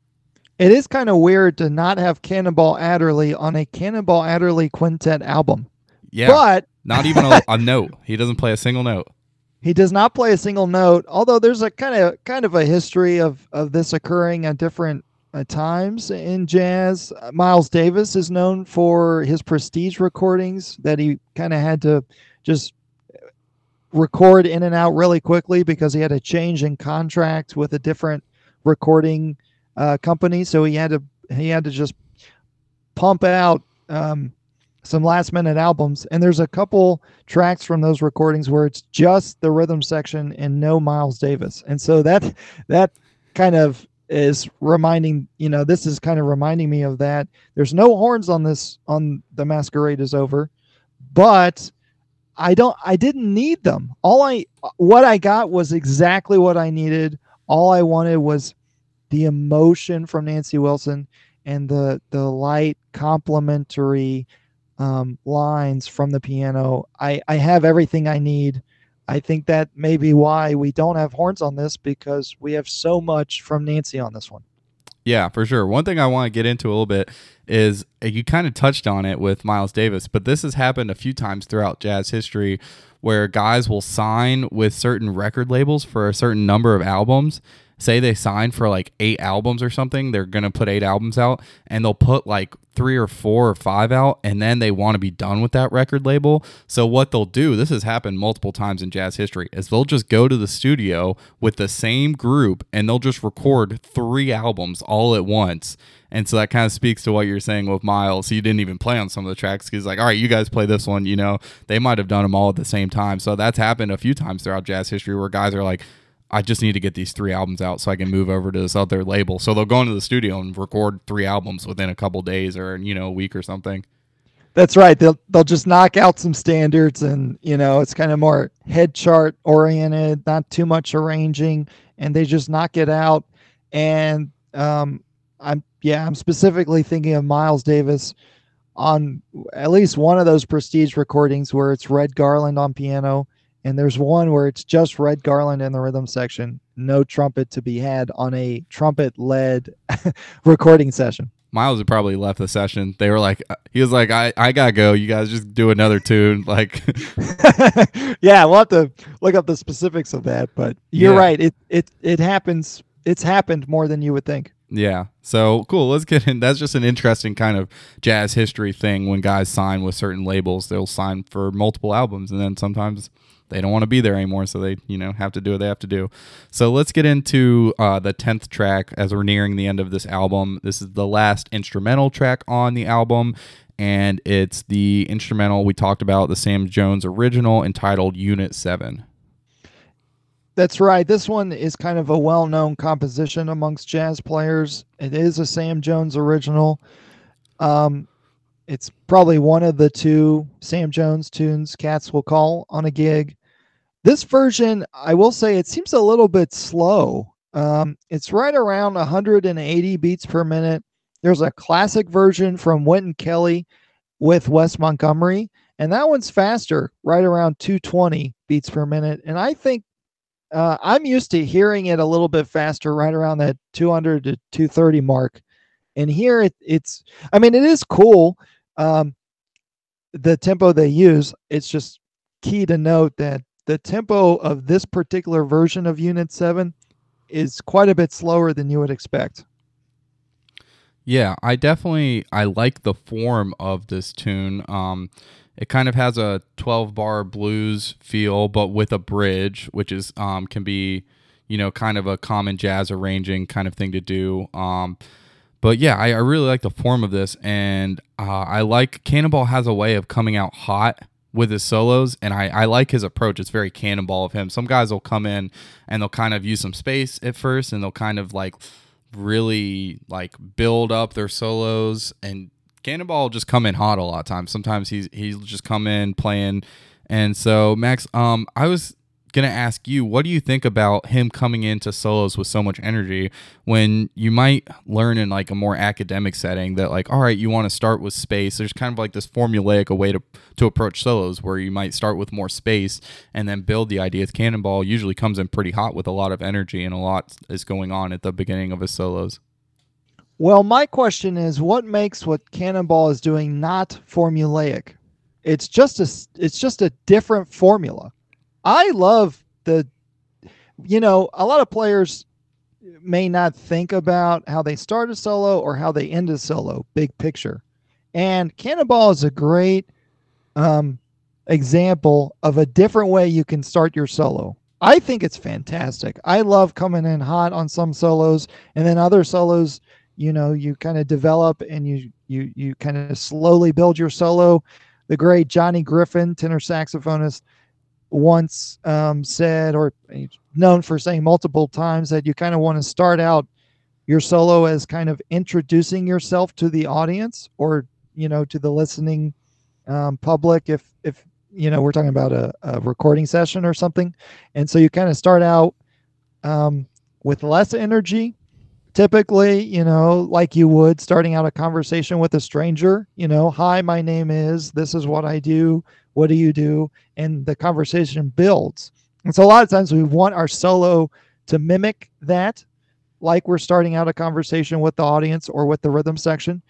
It is kind of weird to not have Cannonball Adderley on a Cannonball Adderley quintet album. Yeah, but not even a, a note. He doesn't play a single note. He does not play a single note. Although there's a kind of kind of a history of of this occurring at different uh, times in jazz. Uh, Miles Davis is known for his prestige recordings that he kind of had to just record in and out really quickly because he had a change in contract with a different recording uh, company. So he had to he had to just pump out um, some last minute albums. And there's a couple tracks from those recordings where it's just the rhythm section and no Miles Davis. And so that that kind of is reminding you know this is kind of reminding me of that there's no horns on this on the masquerade is over but I don't I didn't need them. All I what I got was exactly what I needed. All I wanted was the emotion from Nancy Wilson and the the light complimentary um, lines from the piano. I I have everything I need. I think that may be why we don't have horns on this because we have so much from Nancy on this one. Yeah, for sure. One thing I want to get into a little bit is uh, you kind of touched on it with Miles Davis, but this has happened a few times throughout jazz history where guys will sign with certain record labels for a certain number of albums say they sign for like eight albums or something, they're to put eight albums out and they'll put like three or four or five out and then they want to be done with that record label. So what they'll do, this has happened multiple times in jazz history, is they'll just go to the studio with the same group and they'll just record three albums all at once. And so that kind of speaks to what you're saying with Miles. He didn't even play on some of the tracks because, like, all right, you guys play this one. You know, they might have done them all at the same time. So that's happened a few times throughout jazz history where guys are like, I just need to get these three albums out so I can move over to this other label. So they'll go into the studio and record three albums within a couple days or you know a week or something. That's right. They'll they'll just knock out some standards and you know it's kind of more head chart oriented, not too much arranging, and they just knock it out. And um, I'm yeah, I'm specifically thinking of Miles Davis on at least one of those prestige recordings where it's Red Garland on piano and there's one where it's just Red Garland in the rhythm section, no trumpet to be had on a trumpet led <laughs> recording session. Miles had probably left the session. They were like, uh, he was like, I, I gotta go. You guys just do another tune. <laughs> Like, <laughs> yeah, we'll have to look up the specifics of that. But you're Yeah. right. It it it happens. It's happened more than you would think. yeah. So cool. Let's get in. That's just an interesting kind of jazz history thing. When guys sign with certain labels, they'll sign for multiple albums, and then sometimes they don't want to be there anymore, so they you know have to do what they have to do. So let's get into uh, the tenth track as we're nearing the end of this album. This is the last instrumental track on the album, and it's the instrumental we talked about, the Sam Jones original entitled Unit Seven. That's right. This one is kind of a well-known composition amongst jazz players. It is a Sam Jones original. Um, it's probably one of the two Sam Jones tunes cats will call on a gig. This version, I will say, it seems a little bit slow. Um, it's right around 180 beats per minute. There's a classic version from Wynton Kelly with Wes Montgomery, and that one's faster, right around 220 beats per minute. And I think uh, I'm used to hearing it a little bit faster, right around that 200 to 230 mark. And here it, it's, I mean, it is cool. Um, the tempo they use, it's just key to note that the tempo of this particular version of Unit 7 is quite a bit slower than you would expect. Yeah, I definitely I like the form of this tune. Um, it kind of has a 12 bar blues feel, but with a bridge, which is um, can be, you know, kind of a common jazz arranging kind of thing to do. Um, but yeah, I, I really like the form of this, and uh, I like Cannonball has a way of coming out hot with his solos, and I, I like his approach. It's very Cannonball of him. Some guys will come in and they'll kind of use some space at first, and they'll kind of like really like build up their solos and Cannonball just come in hot a lot of times. Sometimes he's he'll just come in playing. And so Max, um, I was gonna ask you, what do you think about him coming into solos with so much energy when you might learn in like a more academic setting that like, all right, you want to start with space. There's kind of like this formulaic a way to to approach solos where you might start with more space and then build the ideas. Cannonball usually comes in pretty hot with a lot of energy and a lot is going on at the beginning of his solos. Well, my question is what makes what Cannonball is doing not formulaic? It's just a it's just a different formula. I love the you know, a lot of players may not think about how they start a solo or how they end a solo, big picture. And Cannonball is a great um, example of a different way you can start your solo. I think it's fantastic. I love coming in hot on some solos and then other solos you know you kind of develop and you you you kind of slowly build your solo the great johnny griffin tenor saxophonist once um, said or known for saying multiple times that you kind of want to start out your solo as kind of introducing yourself to the audience or you know to the listening um, public if if you know we're talking about a, a recording session or something. And so you kind of start out um, with less energy. Typically, you know, like you would starting out a conversation with a stranger, you know, hi, my name is, this is what I do, what do you do? And the conversation builds. And so a lot of times we want our solo to mimic that, like we're starting out a conversation with the audience or with the rhythm section.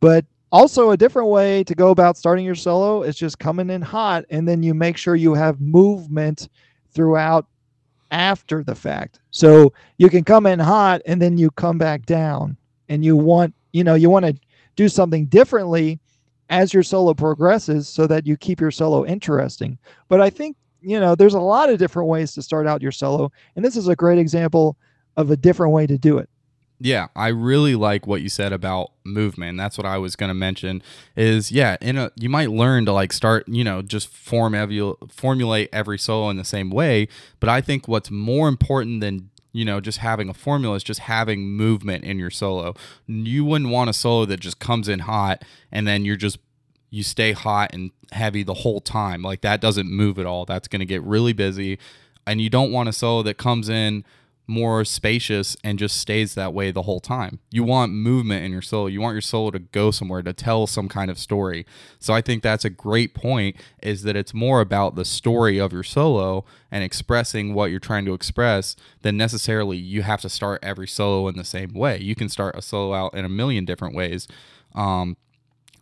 But also, a different way to go about starting your solo is just coming in hot, and then you make sure you have movement throughout after the fact. So you can come in hot and then you come back down and you want, you know, you want to do something differently as your solo progresses so that you keep your solo interesting. But I think, you know, there's a lot of different ways to start out your solo and this is a great example of a different way to do it. Yeah, I really like what you said about movement. That's what I was going to mention. Is yeah, in a you might learn to like start, you know, just form every formulate every solo in the same way. But I think what's more important than you know just having a formula is just having movement in your solo. You wouldn't want a solo that just comes in hot and then you're just you stay hot and heavy the whole time. Like that doesn't move at all. That's going to get really busy. And you don't want a solo that comes in more spacious and just stays that way the whole time. You want movement in your solo. You want your solo to go somewhere to tell some kind of story. So I think that's a great point is that it's more about the story of your solo and expressing what you're trying to express than necessarily you have to start every solo in the same way. You can start a solo out in a million different ways. Um,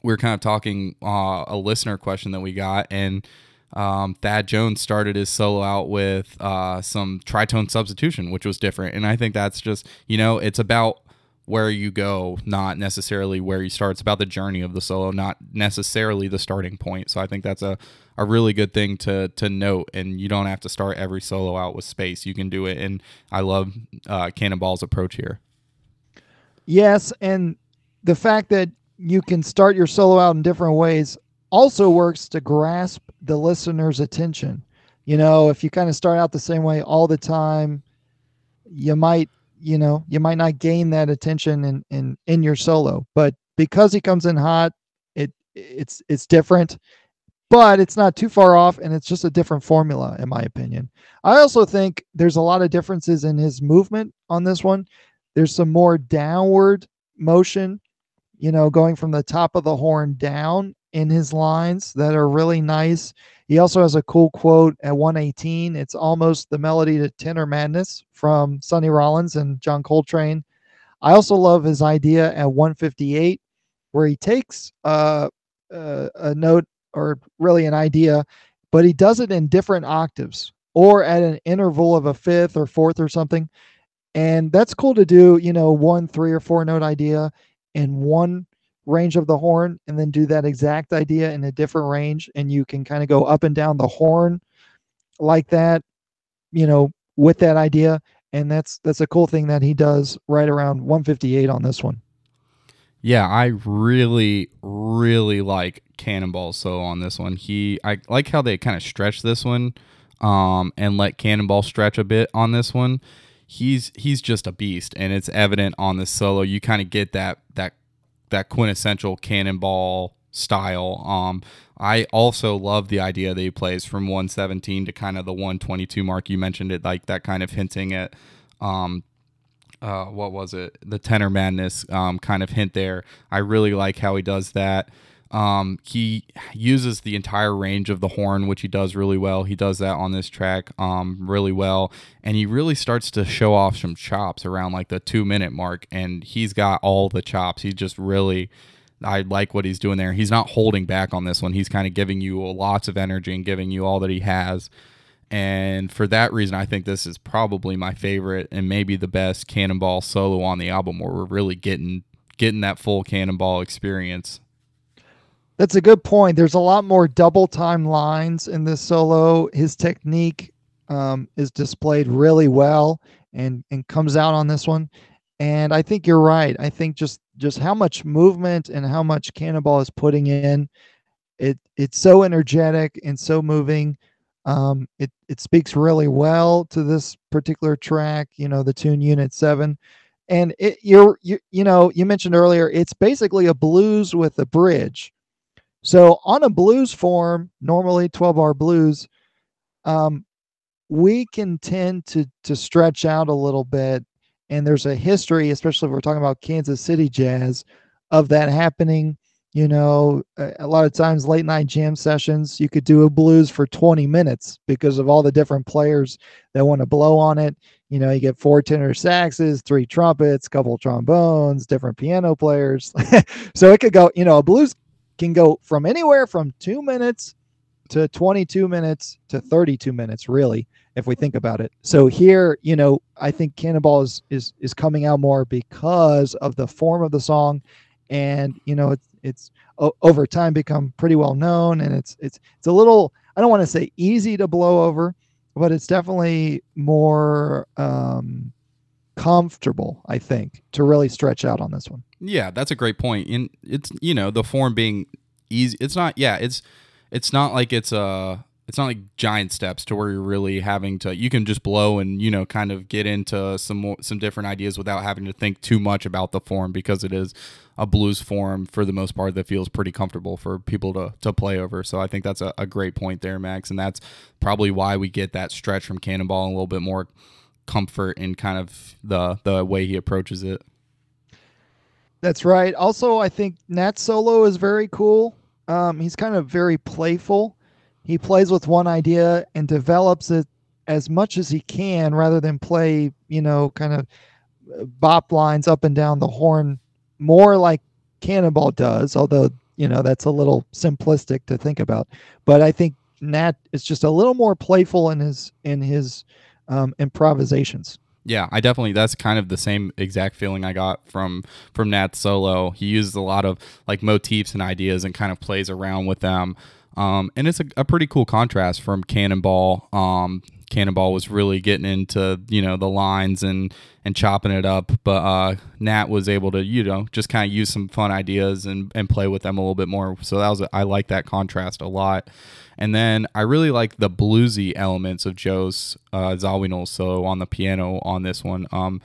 we are kind of talking uh, a listener question that we got and um, Thad Jones started his solo out with uh, some tritone substitution, which was different. And I think that's just, you know, it's about where you go, not necessarily where you start. It's about the journey of the solo, not necessarily the starting point. So I think that's a, a really good thing to to note. And you don't have to start every solo out with space. You can do it. And I love uh, Cannonball's approach here. Yes, and the fact that you can start your solo out in different ways also works to grasp the listener's attention. You know, if you kind of start out the same way all the time, you might, you know, you might not gain that attention in in in your solo. But because he comes in hot, it it's it's different, but it's not too far off and it's just a different formula in my opinion. I also think there's a lot of differences in his movement on this one. There's some more downward motion, you know, going from the top of the horn down in his lines that are really nice. He also has a cool quote at 118. It's almost the melody to Tenor Madness from Sonny Rollins and John Coltrane. I also love his idea at 158, where he takes uh, uh, a note or really an idea, but he does it in different octaves or at an interval of a fifth or fourth or something. And that's cool to do, you know, one, three, or four note idea in one range of the horn and then do that exact idea in a different range and you can kind of go up and down the horn like that you know with that idea. And that's that's a cool thing that he does right around 158 on this one. Yeah i really really like cannonball so on this one. He i like how they kind of stretch this one um and let cannonball stretch a bit on this one. He's he's just a beast and it's evident on this solo. You kind of get that that that quintessential cannonball style. Um, I also love the idea that he plays from 117 to kind of the 122 mark. You mentioned it, like that kind of hinting at, um, uh, what was it? The tenor madness um, kind of hint there. I really like how he does that. Um, he uses the entire range of the horn, which he does really well. He does that on this track um, really well. And he really starts to show off some chops around like the two minute mark. And he's got all the chops. He just really, I like what he's doing there. He's not holding back on this one. He's kind of giving you lots of energy and giving you all that he has. And for that reason, I think this is probably my favorite and maybe the best Cannonball solo on the album where we're really getting getting that full Cannonball experience. That's a good point. There's a lot more double time lines in this solo. His technique um, is displayed really well and and comes out on this one. And I think you're right. I think just just how much movement and how much Cannonball is putting in, it it's so energetic and so moving. Um, it it speaks really well to this particular track. You know, the tune Unit Seven, and it you're you you know you mentioned earlier it's basically a blues with a bridge so on a blues form, normally 12 bar blues, um, we can tend to to stretch out a little bit. And there's a history, especially if we're talking about Kansas City jazz, of that happening. You know, a, a lot of times late night jam sessions, you could do a blues for 20 minutes because of all the different players that want to blow on it. You know, you get four tenor saxes, three trumpets, couple trombones, different piano players. <laughs> so it could go, you know, a blues can go from anywhere from two minutes to 22 minutes to 32 minutes, really, if we think about it. So here, you know, I think Cannonball is is is coming out more because of the form of the song, and you know, it's it's o- over time become pretty well known, and it's it's it's a little I don't want to say easy to blow over, but it's definitely more um, comfortable, I think, to really stretch out on this one. Yeah, that's a great point. And it's you know the form being easy. It's not. Yeah, it's it's not like it's a. Uh, it's not like giant steps to where you're really having to. You can just blow and you know kind of get into some more some different ideas without having to think too much about the form because it is a blues form for the most part that feels pretty comfortable for people to to play over. So I think that's a, a great point there, Max, and that's probably why we get that stretch from Cannonball and a little bit more comfort in kind of the the way he approaches it. That's right. Also, I think Nat solo is very cool. Um, he's kind of very playful. He plays with one idea and develops it as much as he can rather than play, you know, kind of uh, bop lines up and down the horn more like Cannonball does, although, you know, that's a little simplistic to think about. But I think Nat is just a little more playful in his in his um, improvisations. Yeah, I definitely that's kind of the same exact feeling I got from from Nat solo. He uses a lot of like motifs and ideas and kind of plays around with them. Um, and it's a, a, pretty cool contrast from Cannonball. Um, Cannonball was really getting into you know the lines and and chopping it up, but uh, Nat was able to you know just kind of use some fun ideas and and play with them a little bit more. So that was a, I like that contrast a lot. And then I really like the bluesy elements of Joe's uh, Zawinul solo on the piano on this one. Um,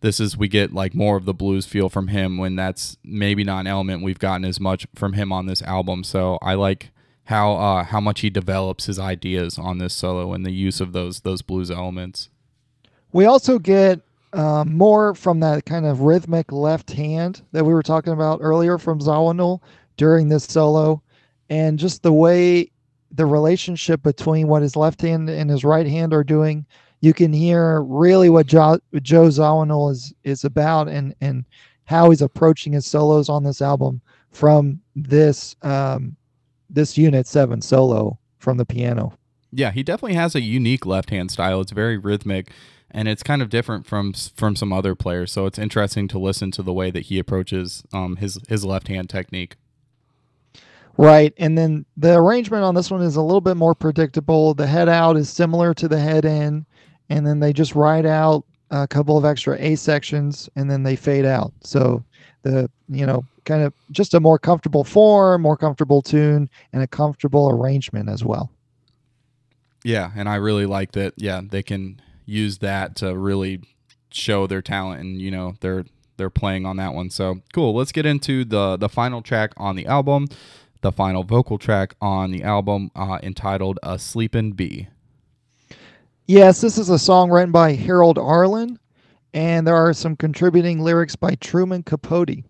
this is we get like more of the blues feel from him when that's maybe not an element we've gotten as much from him on this album. So I like how uh, how much he develops his ideas on this solo and the use of those those blues elements. We also get uh, more from that kind of rhythmic left hand that we were talking about earlier from Zawinul during this solo, and just the way the relationship between what his left hand and his right hand are doing. You can hear really what jo- Joe Zawinul is is about and and how he's approaching his solos on this album from this um, this unit seven solo from the piano. Yeah, he definitely has a unique left hand style. It's very rhythmic and it's kind of different from from some other players. So it's interesting to listen to the way that he approaches um, his his left hand technique. Right, and then the arrangement on this one is a little bit more predictable. The head out is similar to the head in, and then they just ride out a couple of extra A sections, and then they fade out. So the you know kind of just a more comfortable form, more comfortable tune, and a comfortable arrangement as well. Yeah, and I really like that. Yeah, they can use that to really show their talent, and you know they're they're playing on that one. So cool. Let's get into the the final track on the album, the final vocal track on the album, uh, entitled "A Sleepin' Bee." Yes, this is a song written by Harold Arlen, and there are some contributing lyrics by Truman Capote.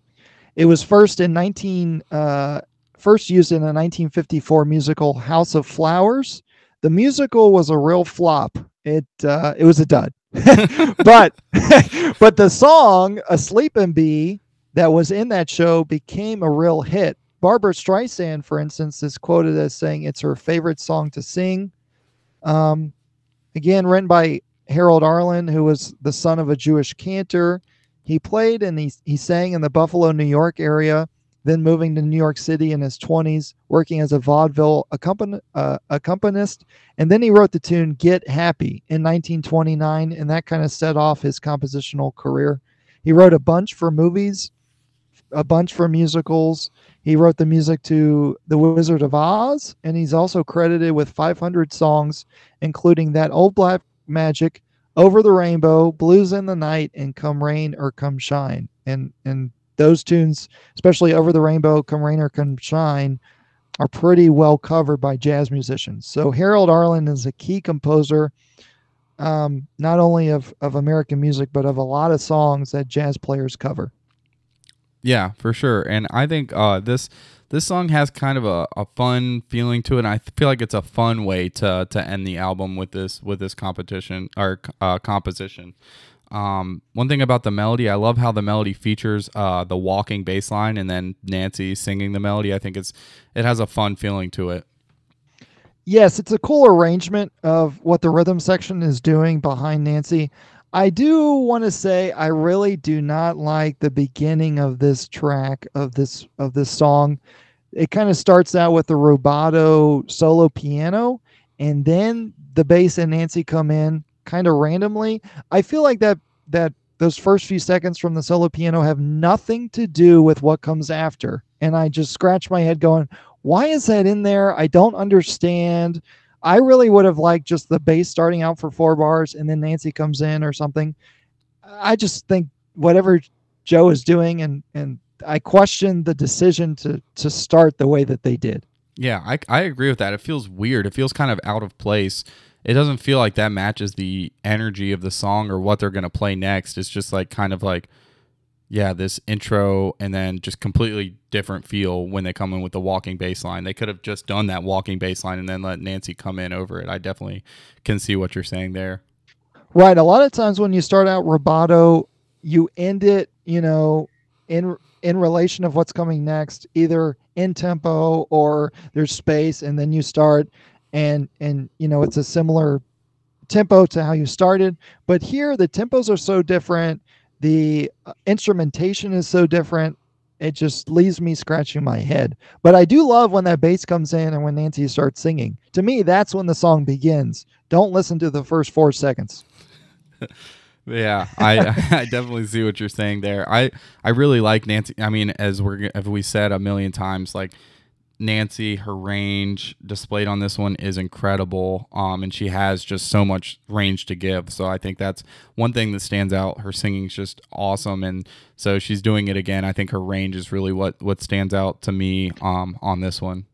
It was first in 19 uh, first used in a 1954 musical House of Flowers. The musical was a real flop. It uh, it was a dud. <laughs> <laughs> but <laughs> but the song "A Sleepin' Bee" that was in that show became a real hit. Barbra Streisand, for instance, is quoted as saying it's her favorite song to sing. Um, again, written by Harold Arlen, who was the son of a Jewish cantor. He played and he, he sang in the Buffalo, New York area, then moving to New York City in his 20s, working as a vaudeville accompan- uh, accompanist. And then he wrote the tune Get Happy in 1929, and that kind of set off his compositional career. He wrote a bunch for movies, a bunch for musicals. He wrote the music to The Wizard of Oz, and he's also credited with 500 songs, including That Old Black Magic, over the Rainbow, Blues in the Night, and Come Rain or Come Shine. And and those tunes, especially Over the Rainbow, Come Rain or Come Shine, are pretty well covered by jazz musicians. So Harold Arlen is a key composer, um, not only of, of American music, but of a lot of songs that jazz players cover. Yeah, for sure. And I think uh, this this song has kind of a, a fun feeling to it and i feel like it's a fun way to to end the album with this with this competition or uh, composition. Um, one thing about the melody i love how the melody features uh, the walking bass line and then nancy singing the melody. I think it's it has a fun feeling to it. Yes it's a cool arrangement of what the rhythm section is doing behind nancy I do want to say I really do not like the beginning of this track of this of this song. It kind of starts out with the rubato solo piano and then the bass and Nancy come in kind of randomly. I feel like that that those first few seconds from the solo piano have nothing to do with what comes after. And I just scratch my head going, why is that in there? I don't understand. I really would have liked just the bass starting out for four bars and then Nancy comes in or something. I just think whatever Joe is doing and and I question the decision to to start the way that they did. Yeah, I I agree with that. It feels weird. It feels kind of out of place. it doesn't feel like that matches the energy of the song or what they're going to play next. It's just like kind of like yeah, this intro and then just completely different feel when they come in with the walking bass line. They could have just done that walking bass line and then let Nancy come in over it. I definitely can see what you're saying there. Right. A lot of times when you start out rubato, you end it, you know, in in relation of what's coming next, either in tempo or there's space, and then you start and and you know it's a similar tempo to how you started. But here the tempos are so different the uh, instrumentation is so different. It just leaves me scratching my head. But I do love when that bass comes in and when Nancy starts singing. To me, that's when the song begins. Don't listen to the first four seconds. <laughs> yeah, I <laughs> I definitely see what you're saying there. I I really like Nancy. I mean, as we're as we said a million times, like Nancy, her range displayed on this one is incredible. Um, and she has just so much range to give. So I think that's one thing that stands out. Her singing's just awesome. And so she's doing it again. I think her range is really what, what stands out to me um, on this one.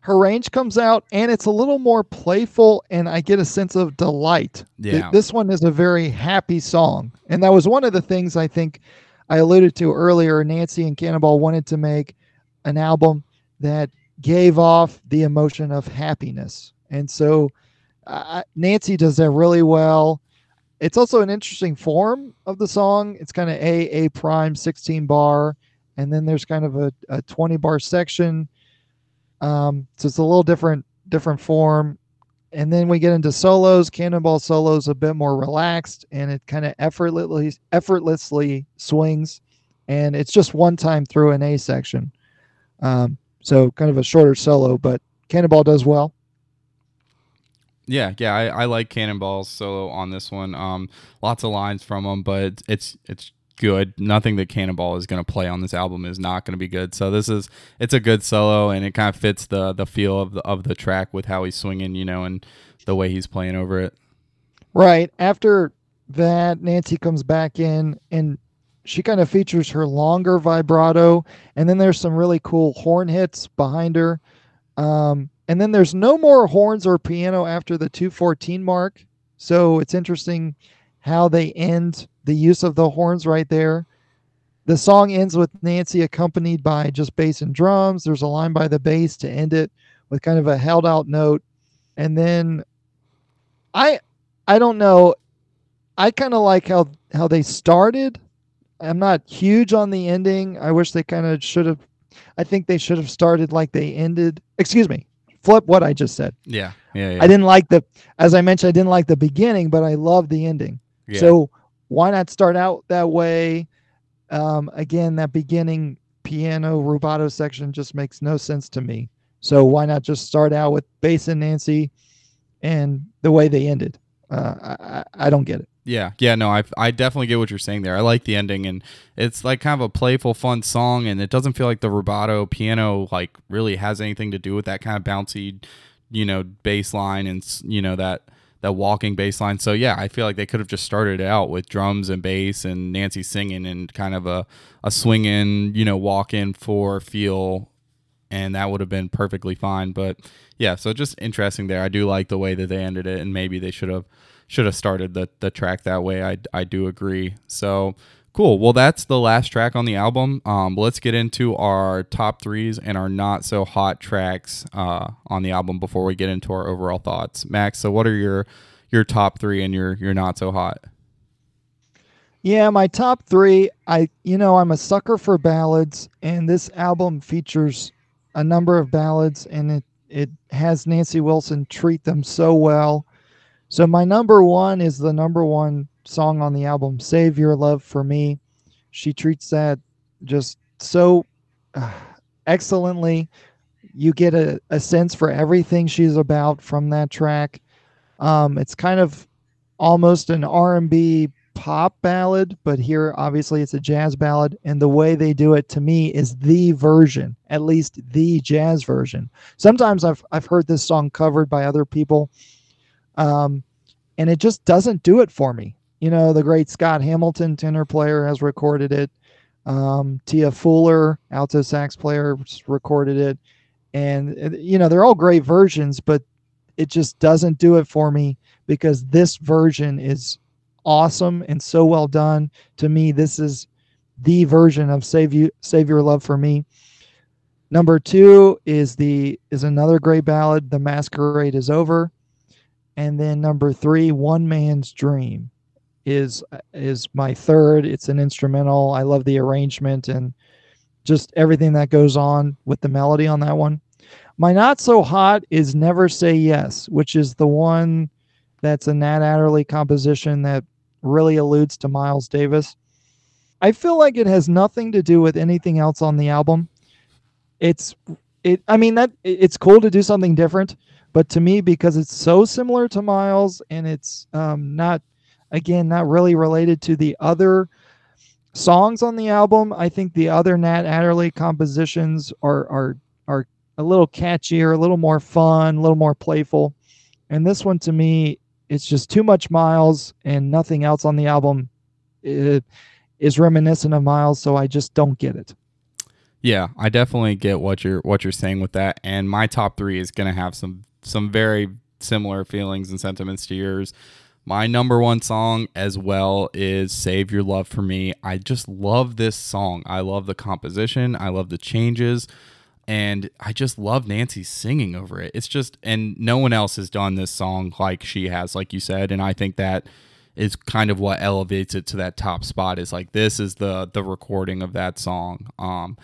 Her range comes out and it's a little more playful, and I get a sense of delight. Yeah. This one is a very happy song. And that was one of the things I think I alluded to earlier. Nancy and Cannonball wanted to make an album that gave off the emotion of happiness. And so uh, Nancy does that really well. It's also an interesting form of the song. It's kind of A, A prime, 16 bar, and then there's kind of a, a 20 bar section. Um, so it's a little different, different form. And then we get into solos. Cannonball solos a bit more relaxed, and it kind of effortlessly, effortlessly swings. And it's just one time through an A section. Um, so kind of a shorter solo, but Cannonball does well. Yeah, yeah, I, I like Cannonball's solo on this one. Um, lots of lines from him, but it's it's good. Nothing that Cannonball is going to play on this album is not going to be good. So this is it's a good solo, and it kind of fits the the feel of the of the track with how he's swinging, you know, and the way he's playing over it. Right after that, Nancy comes back in, and she kind of features her longer vibrato, and then there's some really cool horn hits behind her. Um, and then there's no more horns or piano after the 214 mark. So it's interesting how they end the use of the horns right there. The song ends with Nancy accompanied by just bass and drums. There's a line by the bass to end it with kind of a held out note. And then I I don't know. I kind of like how how they started I'm not huge on the ending. I wish they kind of should have. I think they should have started like they ended. Excuse me. Flip what I just said. Yeah. Yeah. yeah. I didn't like the, as I mentioned, I didn't like the beginning, but I love the ending. Yeah. So why not start out that way? Um, again, that beginning piano rubato section just makes no sense to me. So why not just start out with bass and Nancy and the way they ended? Uh, I, I don't get it. Yeah, yeah, no, I I definitely get what you're saying there. I like the ending, and it's like kind of a playful, fun song, and it doesn't feel like the rubato piano like really has anything to do with that kind of bouncy, you know, bass line and you know that that walking bass line. So yeah, I feel like they could have just started out with drums and bass and Nancy singing and kind of a a swinging, you know, walk in for feel, and that would have been perfectly fine. But yeah, so just interesting there. I do like the way that they ended it, and maybe they should have should have started the the track that way. I I do agree. So cool. Well, that's the last track on the album. Um, let's get into our top threes and our not so hot tracks uh, on the album before we get into our overall thoughts. Max, so what are your your top three and your your not so hot? Yeah, my top three. I you know I'm a sucker for ballads, and this album features a number of ballads, and it it has Nancy Wilson treat them so well. So my number one is the number one song on the album, "Save Your Love for Me." She treats that just so uh, excellently. You get a, a sense for everything she's about from that track. Um, it's kind of almost an R&B pop ballad, but here obviously it's a jazz ballad, and the way they do it to me is the version, at least the jazz version. Sometimes I've I've heard this song covered by other people, um, and it just doesn't do it for me. You know, the great Scott Hamilton, tenor player, has recorded it. Um, Tia Fuller, alto sax player, recorded it. And, you know, they're all great versions, but it just doesn't do it for me. because this version is awesome and so well done. To me, this is the version of Save You Save Your Love for Me. Number two is the is another great ballad, The Masquerade is Over. And then number three, One Man's Dream is is my third. It's an instrumental. I love the arrangement and just everything that goes on with the melody on that one. My not so hot is Never Say Yes, which is the one that's a Nat Adderley composition that really alludes to Miles Davis. I feel like it has nothing to do with anything else on the album. It's it I mean that it's cool to do something different, but to me because it's so similar to Miles and it's um, not again not really related to the other songs on the album, I think the other Nat Adderley compositions are are are a little catchier, a little more fun, a little more playful. And this one to me it's just too much Miles and nothing else on the album is reminiscent of Miles, so I just don't get it. Yeah, I definitely get what you're what you're saying with that, and my top three is to have some some very similar feelings and sentiments to yours. My number one song as well is Save Your Love for Me. I just love this song. I love the composition. I love the changes and I just love Nancy singing over it. It's just and no one else has done this song like she has like you said and I think that is kind of what elevates it to that top spot is like this is the the recording of that song. Um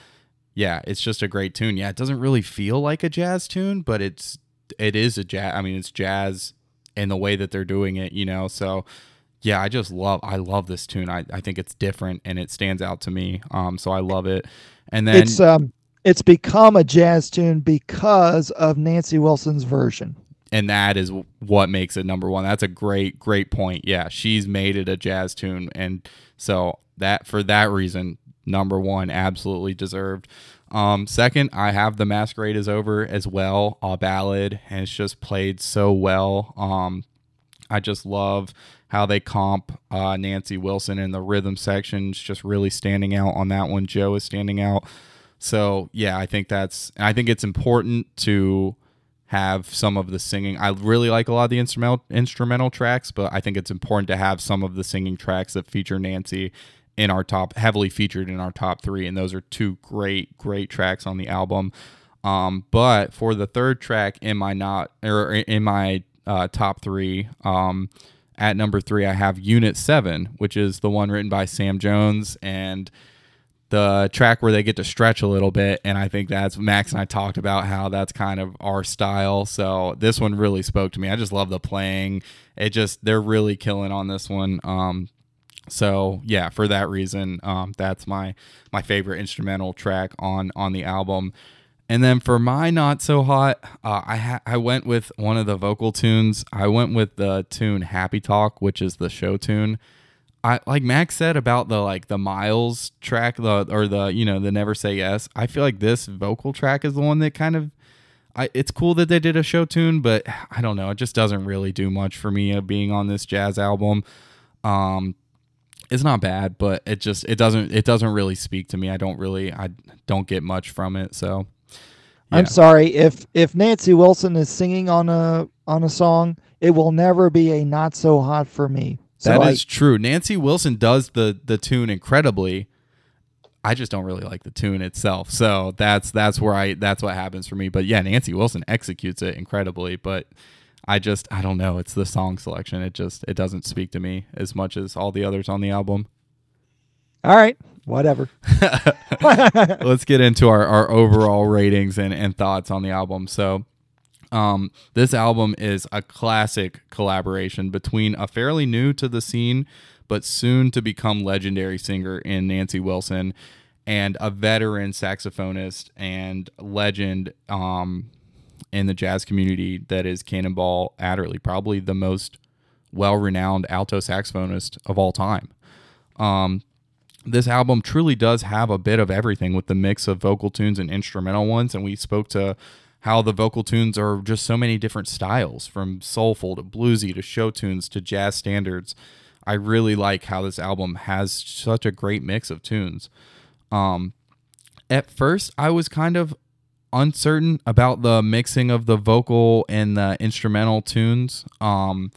yeah, it's just a great tune. Yeah, it doesn't really feel like a jazz tune, but it's it is a jazz I mean it's jazz in the way that they're doing it, you know. So yeah, I just love I love this tune. I, I think it's different and it stands out to me. Um so I love it. And then it's um it's become a jazz tune because of Nancy Wilson's version. And that is what makes it number one. That's a great, great point. Yeah, she's made it a jazz tune, and so that for that reason, number one, absolutely deserved. Um, second, I have the Masquerade is over as well, a ballad, and it's just played so well. Um, I just love how they comp uh, Nancy Wilson in the rhythm sections, just really standing out on that one. Joe is standing out. So yeah, I think that's I think it's important to have some of the singing. I really like a lot of the instrumental instrumental tracks, but I think it's important to have some of the singing tracks that feature Nancy in our top heavily featured in our top three, and those are two great great tracks on the album. Um, but for the third track in my not or in my uh, top three, um, at number three I have Unit Seven, which is the one written by Sam Jones and the track where they get to stretch a little bit and i think that's max and i talked about how that's kind of our style. So this one really spoke to me. I just love the playing. It just they're really killing on this one. Um so yeah for that reason um that's my my favorite instrumental track on on the album and then for my not so hot uh, i ha- i went with one of the vocal tunes i went with the tune happy talk which is the show tune I like Max said about the like the Miles track the or the you know the Never Say Yes. I feel like this vocal track is the one that kind of I it's cool that they did a show tune, but I don't know, it just doesn't really do much for me of being on this jazz album. Um it's not bad, but it just it doesn't it doesn't really speak to me. I don't really I don't get much from it, so yeah. I'm sorry if if Nancy Wilson is singing on a on a song, it will never be a not so hot for me. So that I, is true. Nancy Wilson does the the tune incredibly. I just don't really like the tune itself. So that's that's where I that's what happens for me. But yeah, Nancy Wilson executes it incredibly, but I just I don't know. It's the song selection. It just it doesn't speak to me as much as all the others on the album. All right, whatever. <laughs> <laughs> Let's get into our, our overall ratings and, and thoughts on the album. So um, this album is a classic collaboration between a fairly new to the scene, but soon to become legendary singer in Nancy Wilson and a veteran saxophonist and legend um, in the jazz community that is Cannonball Adderley, probably the most well renowned alto saxophonist of all time. Um, this album truly does have a bit of everything with the mix of vocal tunes and instrumental ones. And we spoke to how the vocal tunes are just so many different styles from soulful to bluesy to show tunes to jazz standards. I really like how this album has such a great mix of tunes. Um, at first, I was kind of uncertain about the mixing of the vocal and the instrumental tunes. Um,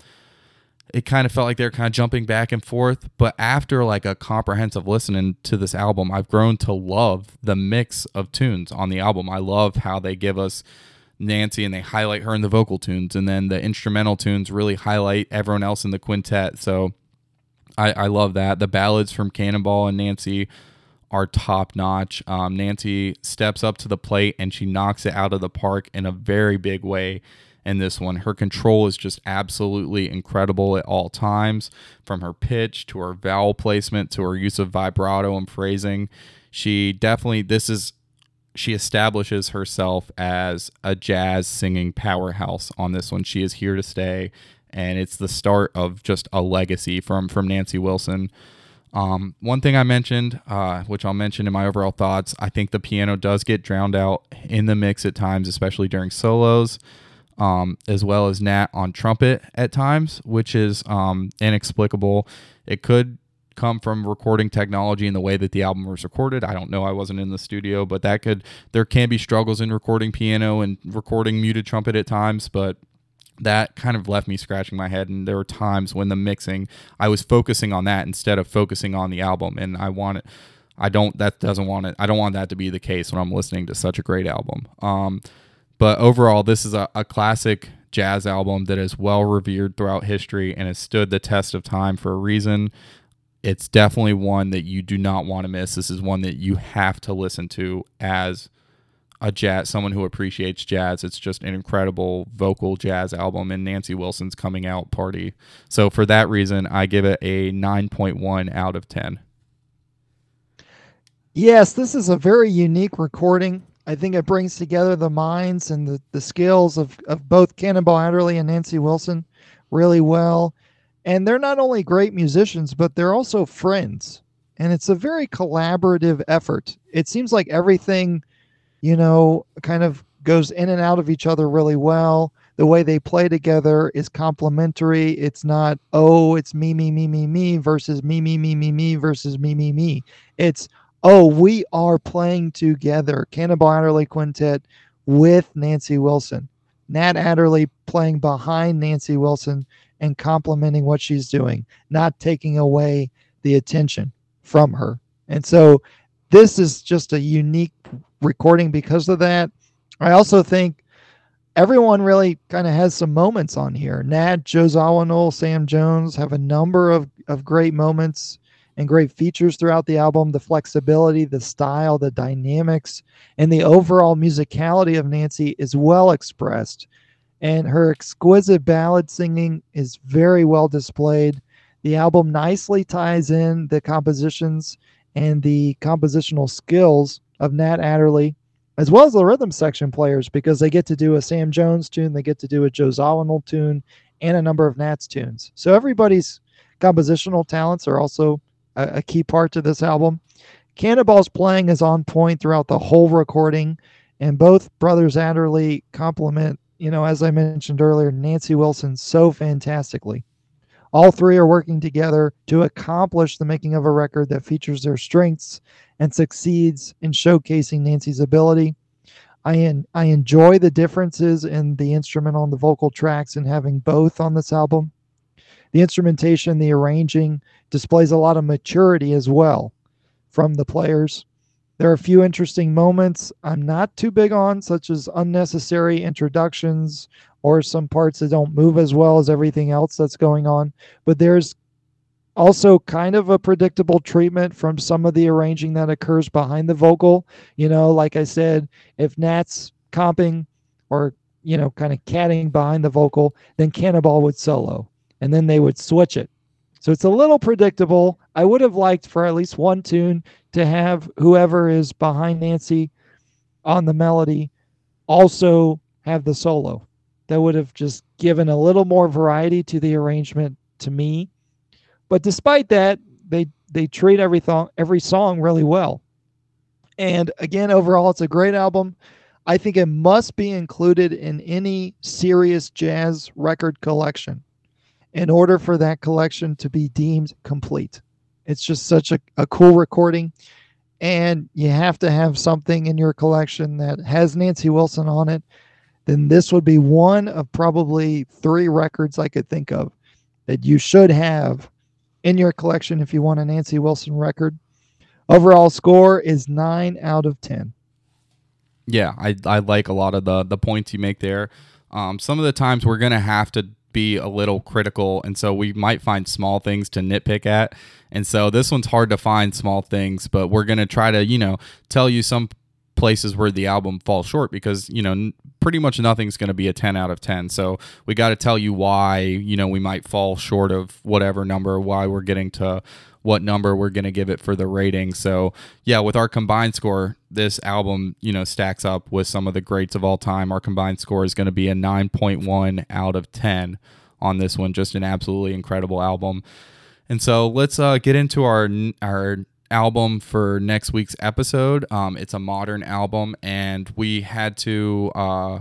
it kind of felt like they're kind of jumping back and forth. But after like a comprehensive listening to this album, I've grown to love the mix of tunes on the album. I love how they give us Nancy and they highlight her in the vocal tunes, and then the instrumental tunes really highlight everyone else in the quintet. So I, I love that. The ballads from Cannonball and Nancy are top notch. Um, Nancy steps up to the plate and she knocks it out of the park in a very big way in this one. Her control is just absolutely incredible at all times, from her pitch to her vowel placement to her use of vibrato and phrasing. She definitely, this is, she establishes herself as a jazz singing powerhouse on this one. She is here to stay, and it's the start of just a legacy from from Nancy Wilson. Um, one thing I mentioned, uh, which I'll mention in my overall thoughts, I think the piano does get drowned out in the mix at times, especially during solos um, as well as Nat on trumpet at times, which is um, inexplicable. It could come from recording technology and the way that the album was recorded. I don't know. I wasn't in the studio, but that could there can be struggles in recording piano and recording muted trumpet at times, but that kind of left me scratching my head and there were times when the mixing I was focusing on that instead of focusing on the album and I want it I don't that doesn't want it I don't want that to be the case when I'm listening to such a great album. Um but overall, this is a, a classic jazz album that is well revered throughout history and has stood the test of time for a reason. It's definitely one that you do not want to miss. This is one that you have to listen to as a jazz someone who appreciates jazz. It's just an incredible vocal jazz album and Nancy Wilson's coming out party. So for that reason, I give it a 9.1 out of 10. Yes, this is a very unique recording. I think it brings together the minds and the, the skills of, of both Cannonball Adderley and Nancy Wilson really well. And they're not only great musicians, but they're also friends. And it's a very collaborative effort. It seems like everything, you know, kind of goes in and out of each other really well. The way they play together is complementary. It's not, oh, it's me, me, me, me, me versus me, me, me, me, me versus me, me, me. It's, oh, we are playing together. Cannonball Adderley Quintet with Nancy Wilson. Nat Adderley playing behind Nancy Wilson and complementing what she's doing, not taking away the attention from her. And so this is just a unique recording because of that. I also think everyone really kind of has some moments on here. Nat, Joe Zawinul, Sam Jones have a number of, of great moments and great features throughout the album the flexibility, the style, the dynamics, and the overall musicality of Nancy is well expressed. And her exquisite ballad singing is very well displayed. The album nicely ties in the compositions and the compositional skills of Nat Adderley, as well as the rhythm section players, because they get to do a Sam Jones tune, they get to do a Joe Zawinul tune, and a number of Nat's tunes. So everybody's compositional talents are also a, a key part to this album. Cannonball's playing is on point throughout the whole recording, and both brothers Adderley complement, you know, as I mentioned earlier, Nancy Wilson so fantastically. All three are working together to accomplish the making of a record that features their strengths and succeeds in showcasing Nancy's ability. I en- I enjoy the differences in the instrumental and the vocal tracks and having both on this album. The instrumentation, the arranging, displays a lot of maturity as well from the players. There are a few interesting moments I'm not too big on, such as unnecessary introductions or some parts that don't move as well as everything else that's going on. But there's also kind of a predictable treatment from some of the arranging that occurs behind the vocal. You know, like I said, if Nat's comping or, you know, kind of catting behind the vocal, then Cannonball would solo and then they would switch it so it's a little predictable. I would have liked for at least one tune to have whoever is behind Nancy on the melody also have the solo. That would have just given a little more variety to the arrangement to me. But despite that, they they treat every th- every song really well. And again, overall, it's a great album. I think it must be included in any serious jazz record collection in order for that collection to be deemed complete. It's just such a, a cool recording. And you have to have something in your collection that has Nancy Wilson on it. Then this would be one of probably three records I could think of that you should have in your collection if you want a Nancy Wilson record. Overall score is nine out of ten. Yeah, I I like a lot of the the points you make there. Um, some of the times we're gonna have to be a little critical, and so we might find small things to nitpick at. And so this one's hard to find small things, but we're gonna try to you know tell you some places where the album falls short because you know pretty much nothing's going to be a 10 out of 10 so we got to tell you why you know we might fall short of whatever number why we're getting to what number we're going to give it for the rating. So yeah with our combined score this album you know stacks up with some of the greats of all time. Our combined score is going to be a 9.1 out of 10 on this one. Just an absolutely incredible album. And so let's uh, get into our our album for next week's episode. Um, it's a modern album, and we had to uh,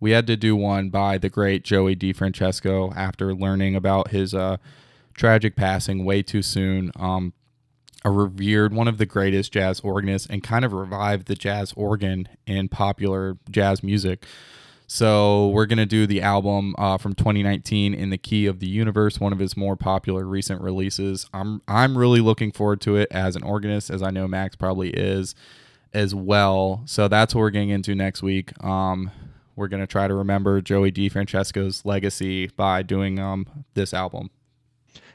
we had to do one by the great Joey DeFrancesco after learning about his uh, tragic passing way too soon. Um, a revered one of the greatest jazz organists and kind of revived the jazz organ in popular jazz music. So we're gonna do the album uh, from 2019 in the key of the universe, one of his more popular recent releases. I'm I'm really looking forward to it as an organist, as I know Max probably is as well. So that's what we're getting into next week. Um, we're gonna try to remember Joey DeFrancesco's legacy by doing um, this album.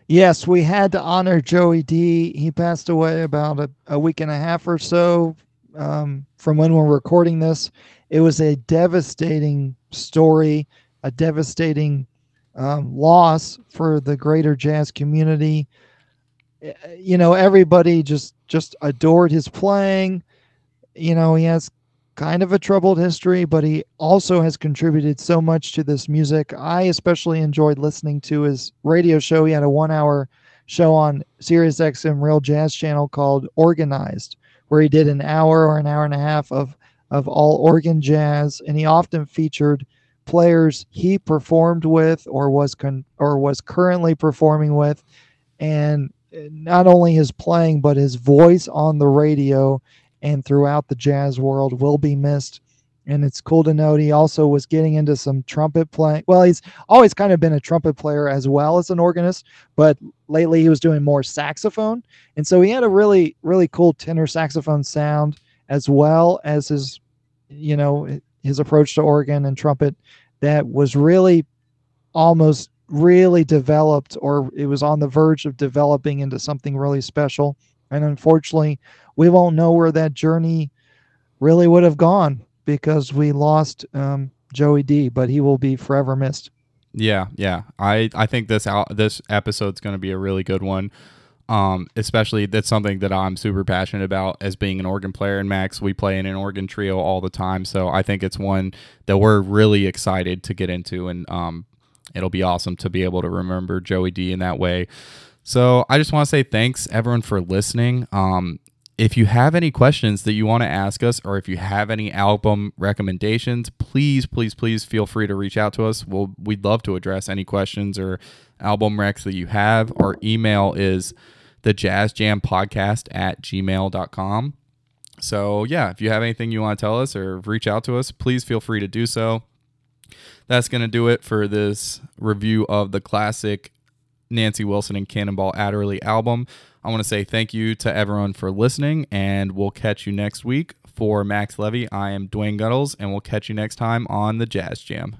Yes, we had to honor Joey D. He passed away about a, a week and a half or so um, from when we're recording this. It was a devastating story, a devastating um, loss for the greater jazz community. Eh, you know, everybody just just adored his playing. You know, he has kind of a troubled history, but he also has contributed so much to this music. I especially enjoyed listening to his radio show. He had a one-hour show on Sirius XM Real Jazz Channel called Organized, where he did an hour or an hour and a half of of all organ jazz, and he often featured players he performed with or was con- or was currently performing with, and not only his playing but his voice on the radio and throughout the jazz world will be missed. And it's cool to note he also was getting into some trumpet playing. Well, he's always kind of been a trumpet player as well as an organist, but lately he was doing more saxophone. And so he had a really, really cool tenor saxophone sound as well as his, you know, his approach to organ and trumpet that was really almost really developed or it was on the verge of developing into something really special. And unfortunately, we won't know where that journey really would have gone because we lost um, Joey D, but he will be forever missed. Yeah, yeah. I I think this out this episode's going to be a really good one. Um, especially that's something that I'm super passionate about as being an organ player. And Max, we play in an organ trio all the time, so I think it's one that we're really excited to get into, and um, it'll be awesome to be able to remember Joey D in that way. So I just want to say thanks everyone for listening. Um, if you have any questions that you want to ask us, or if you have any album recommendations, please, please, please feel free to reach out to us. We'll, we'd love to address any questions or album recs that you have. Our email is the jazz jam podcast at gmail.com. So, yeah, if you have anything you want to tell us or reach out to us, please feel free to do so. That's going to do it for this review of the classic Nancy Wilson and Cannonball Adderley album. I want to say thank you to everyone for listening, and we'll catch you next week. For Max Levy, I am Dwayne Guttles, and we'll catch you next time on the Jazz Jam.